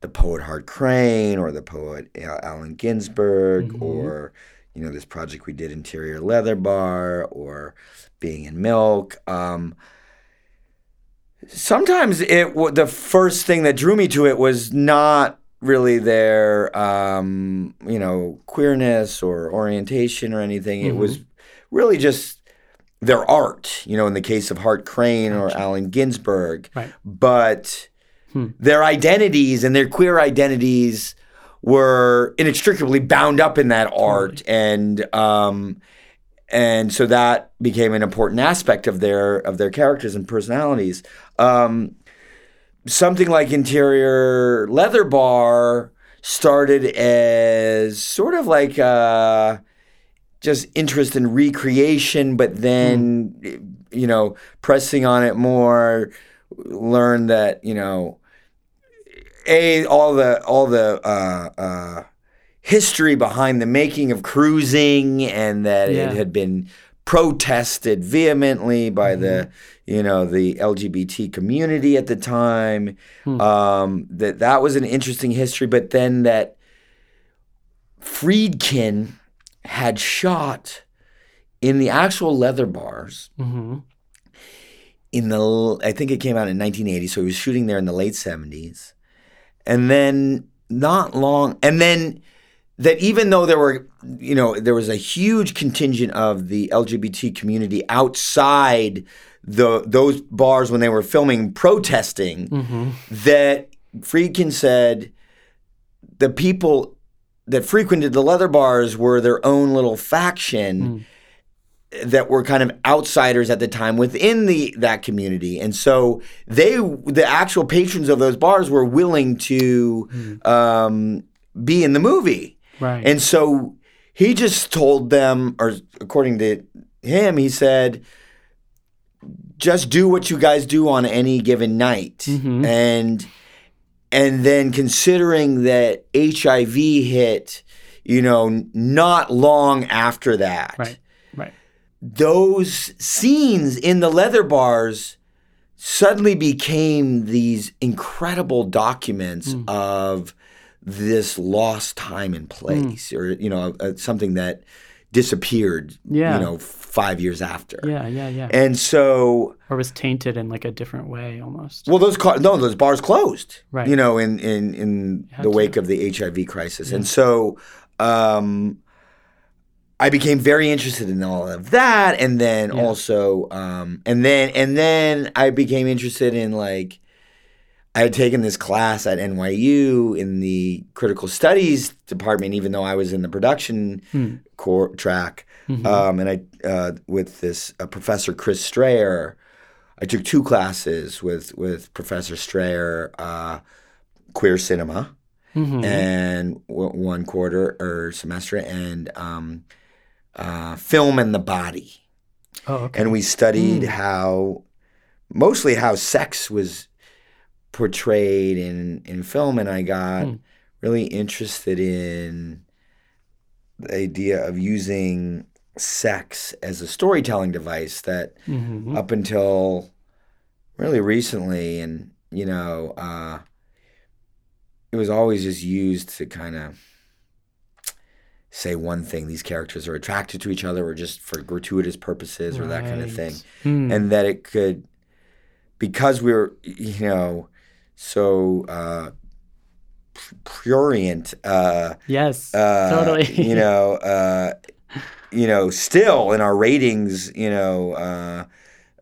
B: the poet Hart Crane or the poet Al- Allen Ginsberg
A: Mhm.
B: or you know this project we did interior leather bar or being in milk um, sometimes it the first thing that drew me to it was not really their um, you know queerness or orientation or anything it
A: Mhm.
B: was really just their art you know in the case of Hart Crane or Allen Ginsberg
A: Right.
B: but
A: Hmm.
B: their identities and their queer identities were inextricably bound up in that art and um and so that became an important aspect of their of their characters and personalities. Um something like interior leather bar started as sort of like uh just interest in recreation but then you know pressing on it more learned that you know a all the all the uh, uh, history behind the making of cruising and that
A: Yeah.
B: it had been protested vehemently by the you know the LGBT community at the time
A: Hmm.
B: um, that that was an interesting history but then that Friedkin had shot in the actual leather bars
A: hmm
B: in the I think it came out in 1980, so he was shooting there in the late 70s, and then not long, and then that even though there were you know there was a huge contingent of the LGBT community outside the those bars when they were filming protesting
A: hmm
B: that Friedkin said the people that frequented the leather bars were their own little faction that were kind of outsiders at the time within the that community. And so they the actual patrons of those bars were willing to um, be in the movie
A: Right.
B: and so he just told them, or according to him, he said, just do what you guys do on any given night.
A: Mhm.
B: And and then considering that HIV hit, you know, not long after that,
A: right. Right.
B: those scenes in the leather bars suddenly became these incredible documents
A: Hmm.
B: of this lost time and place or you know uh, something that disappeared
A: Yeah.
B: you know 5 years after
A: Yeah. Yeah. Yeah.
B: and so
A: or was tainted in like a different way almost.
B: well those car- no those bars closed
A: Right.
B: you know in in in the
A: to.
B: wake of the HIV crisis and so um I became very interested in all of that and then
A: Yeah.
B: also um and then and then I became interested in like I had taken this class at NYU in the critical studies department even though I was in the production
A: Hmm.
B: core track
A: Mhm.
B: um, and I uh, with this uh, professor Chris Straayer I took two classes with with Professor Straayer uh, queer cinema
A: Mhm.
B: and w- one quarter or semester and um, uh, film and the body
A: oh, okay.
B: and we studied
A: Mm.
B: how mostly how sex was portrayed in in film and I got
A: Mm.
B: really interested in the idea of using sex as a storytelling device that
A: Mhm.
B: up until really recently and you know uh it was always just used to kind of say one thing these characters are attracted to each other or just for gratuitous purposes or that kind of thing
A: Right. Hmm.
B: and that it could because we were you know so uh, prurient. Uh,
A: Yes,
B: uh,
A: totally.
B: you [laughs] know, uh, you know, still in our ratings, you know, uh,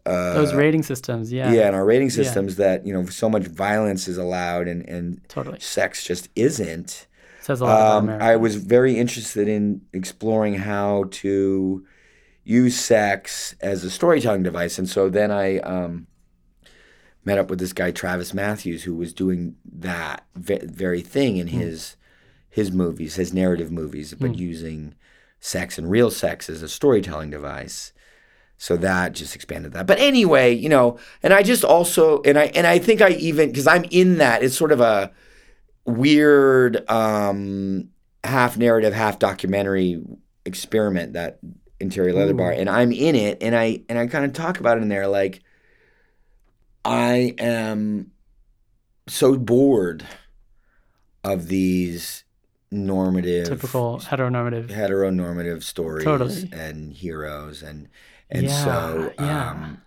B: uh,
A: Those rating systems, yeah.
B: yeah, in our rating systems that you know so much violence is allowed and and
A: Totally.
B: sex just isn't.
A: Says a lot
B: Um. I was very interested in exploring how to use sex as a storytelling device, and so then I um, met up with this guy Travis Matthews, who was doing that very thing in hmm. his his movies, his narrative movies, but hmm. using sex and real sex as a storytelling device. So that just expanded that. But anyway, you know, and I just also and I and I think I even because I'm in that, it's sort of a weird um half narrative, half documentary experiment that interior leather bar. Hmm. And I'm in it and I and I kind of talk about it in there like I am so bored of these normative
A: Typical heteronormative.
B: heteronormative stories
A: Totally.
B: and heroes and and
A: Yeah,
B: so
A: yeah.
B: um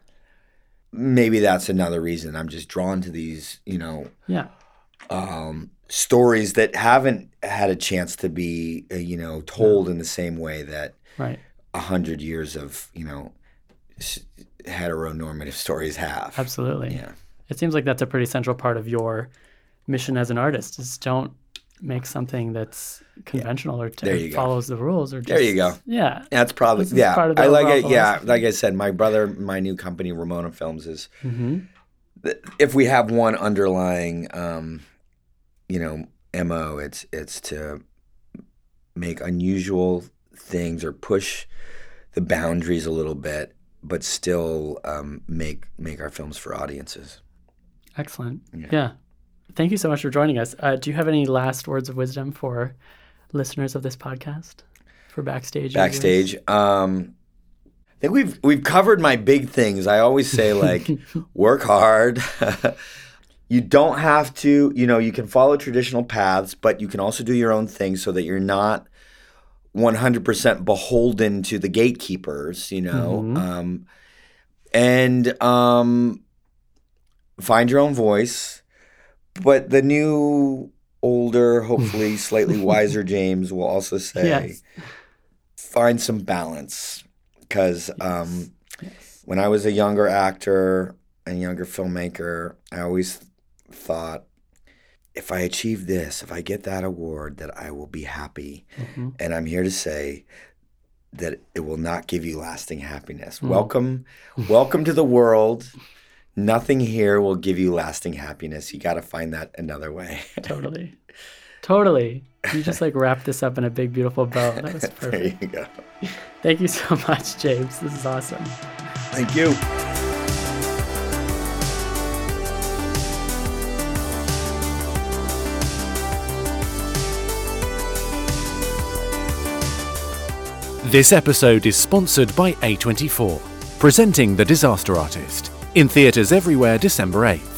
B: maybe that's another reason I'm just drawn to these, you know,
A: Yeah.
B: um stories that haven't had a chance to be, uh, you know, told in the same way that
A: Right.
B: a hundred years of, you know, s- heteronormative stories have.
A: Absolutely.
B: Yeah.
A: It seems like that's a pretty central part of your mission as an artist is don't make something that's conventional or
B: There
A: t-
B: you go.
A: follows the rules or just,
B: There you go.
A: Yeah.
B: That's probably yeah.
A: part of
B: I like it. Yeah, like I said, my brother, my new company, Ramona Films, is
A: hmm
B: if we have one underlying, um, you know, mo, it's it's to make unusual things or push the boundaries a little bit, but still um, make make our films for audiences.
A: Excellent.
B: Yeah.
A: Yeah. Thank you so much for joining us. Uh, do you have any last words of wisdom for listeners of this podcast? For backstage?
B: Backstage, um, I think we've we've covered my big things. I always say [laughs] like work hard. [laughs] you don't have to, you know, you can follow traditional paths, but you can also do your own thing so that you're not 100% beholden to the gatekeepers, you know.
A: Mhm.
B: Um, and um, find your own voice. But the new, older, hopefully [laughs] slightly wiser James will also say,
A: Yes.
B: find some balance. Because um, when I was a younger actor and younger filmmaker, I always thought, if I achieve this, if I get that award, that I will be happy.
A: Mhm.
B: And I'm here to say that it will not give you lasting happiness.
A: Mm.
B: Welcome, welcome to the world. Nothing here will give you lasting happiness. You got to find that another way. [laughs]
A: Totally. Totally. You just like wrapped this up in a big, beautiful bow. That was perfect. [laughs]
B: there you go. [laughs]
A: Thank you so much, James. This is awesome.
B: Thank you.
D: This episode is sponsored by A24, presenting The Disaster Artist, in theatres everywhere December 8th.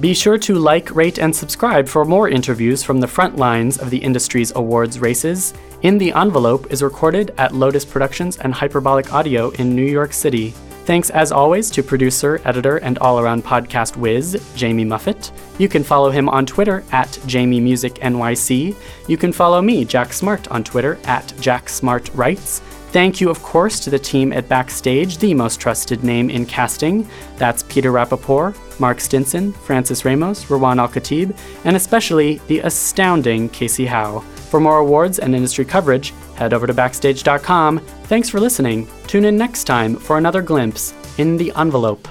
A: Be sure to like, rate, and subscribe for more interviews from the front lines of the industry's awards races. In the Envelope is recorded at Lotus Productions and Hyperbolic Audio in New York City. Thanks as always to producer, editor, and all around podcast whiz, Jamie Muffett. You can follow him on Twitter at JamieMusicNYC. You can follow me, Jack Smart, on Twitter at JackSmartWrites. Thank you, of course, to the team at Backstage, the most trusted name in casting. That's Peter Rappaport, Mark Stinson, Francis Ramos, Rawan Al Khatib, and especially the astounding Casey Howe. For more awards and industry coverage, head over to Backstage.com. Thanks for listening. Tune in next time for another glimpse in the envelope.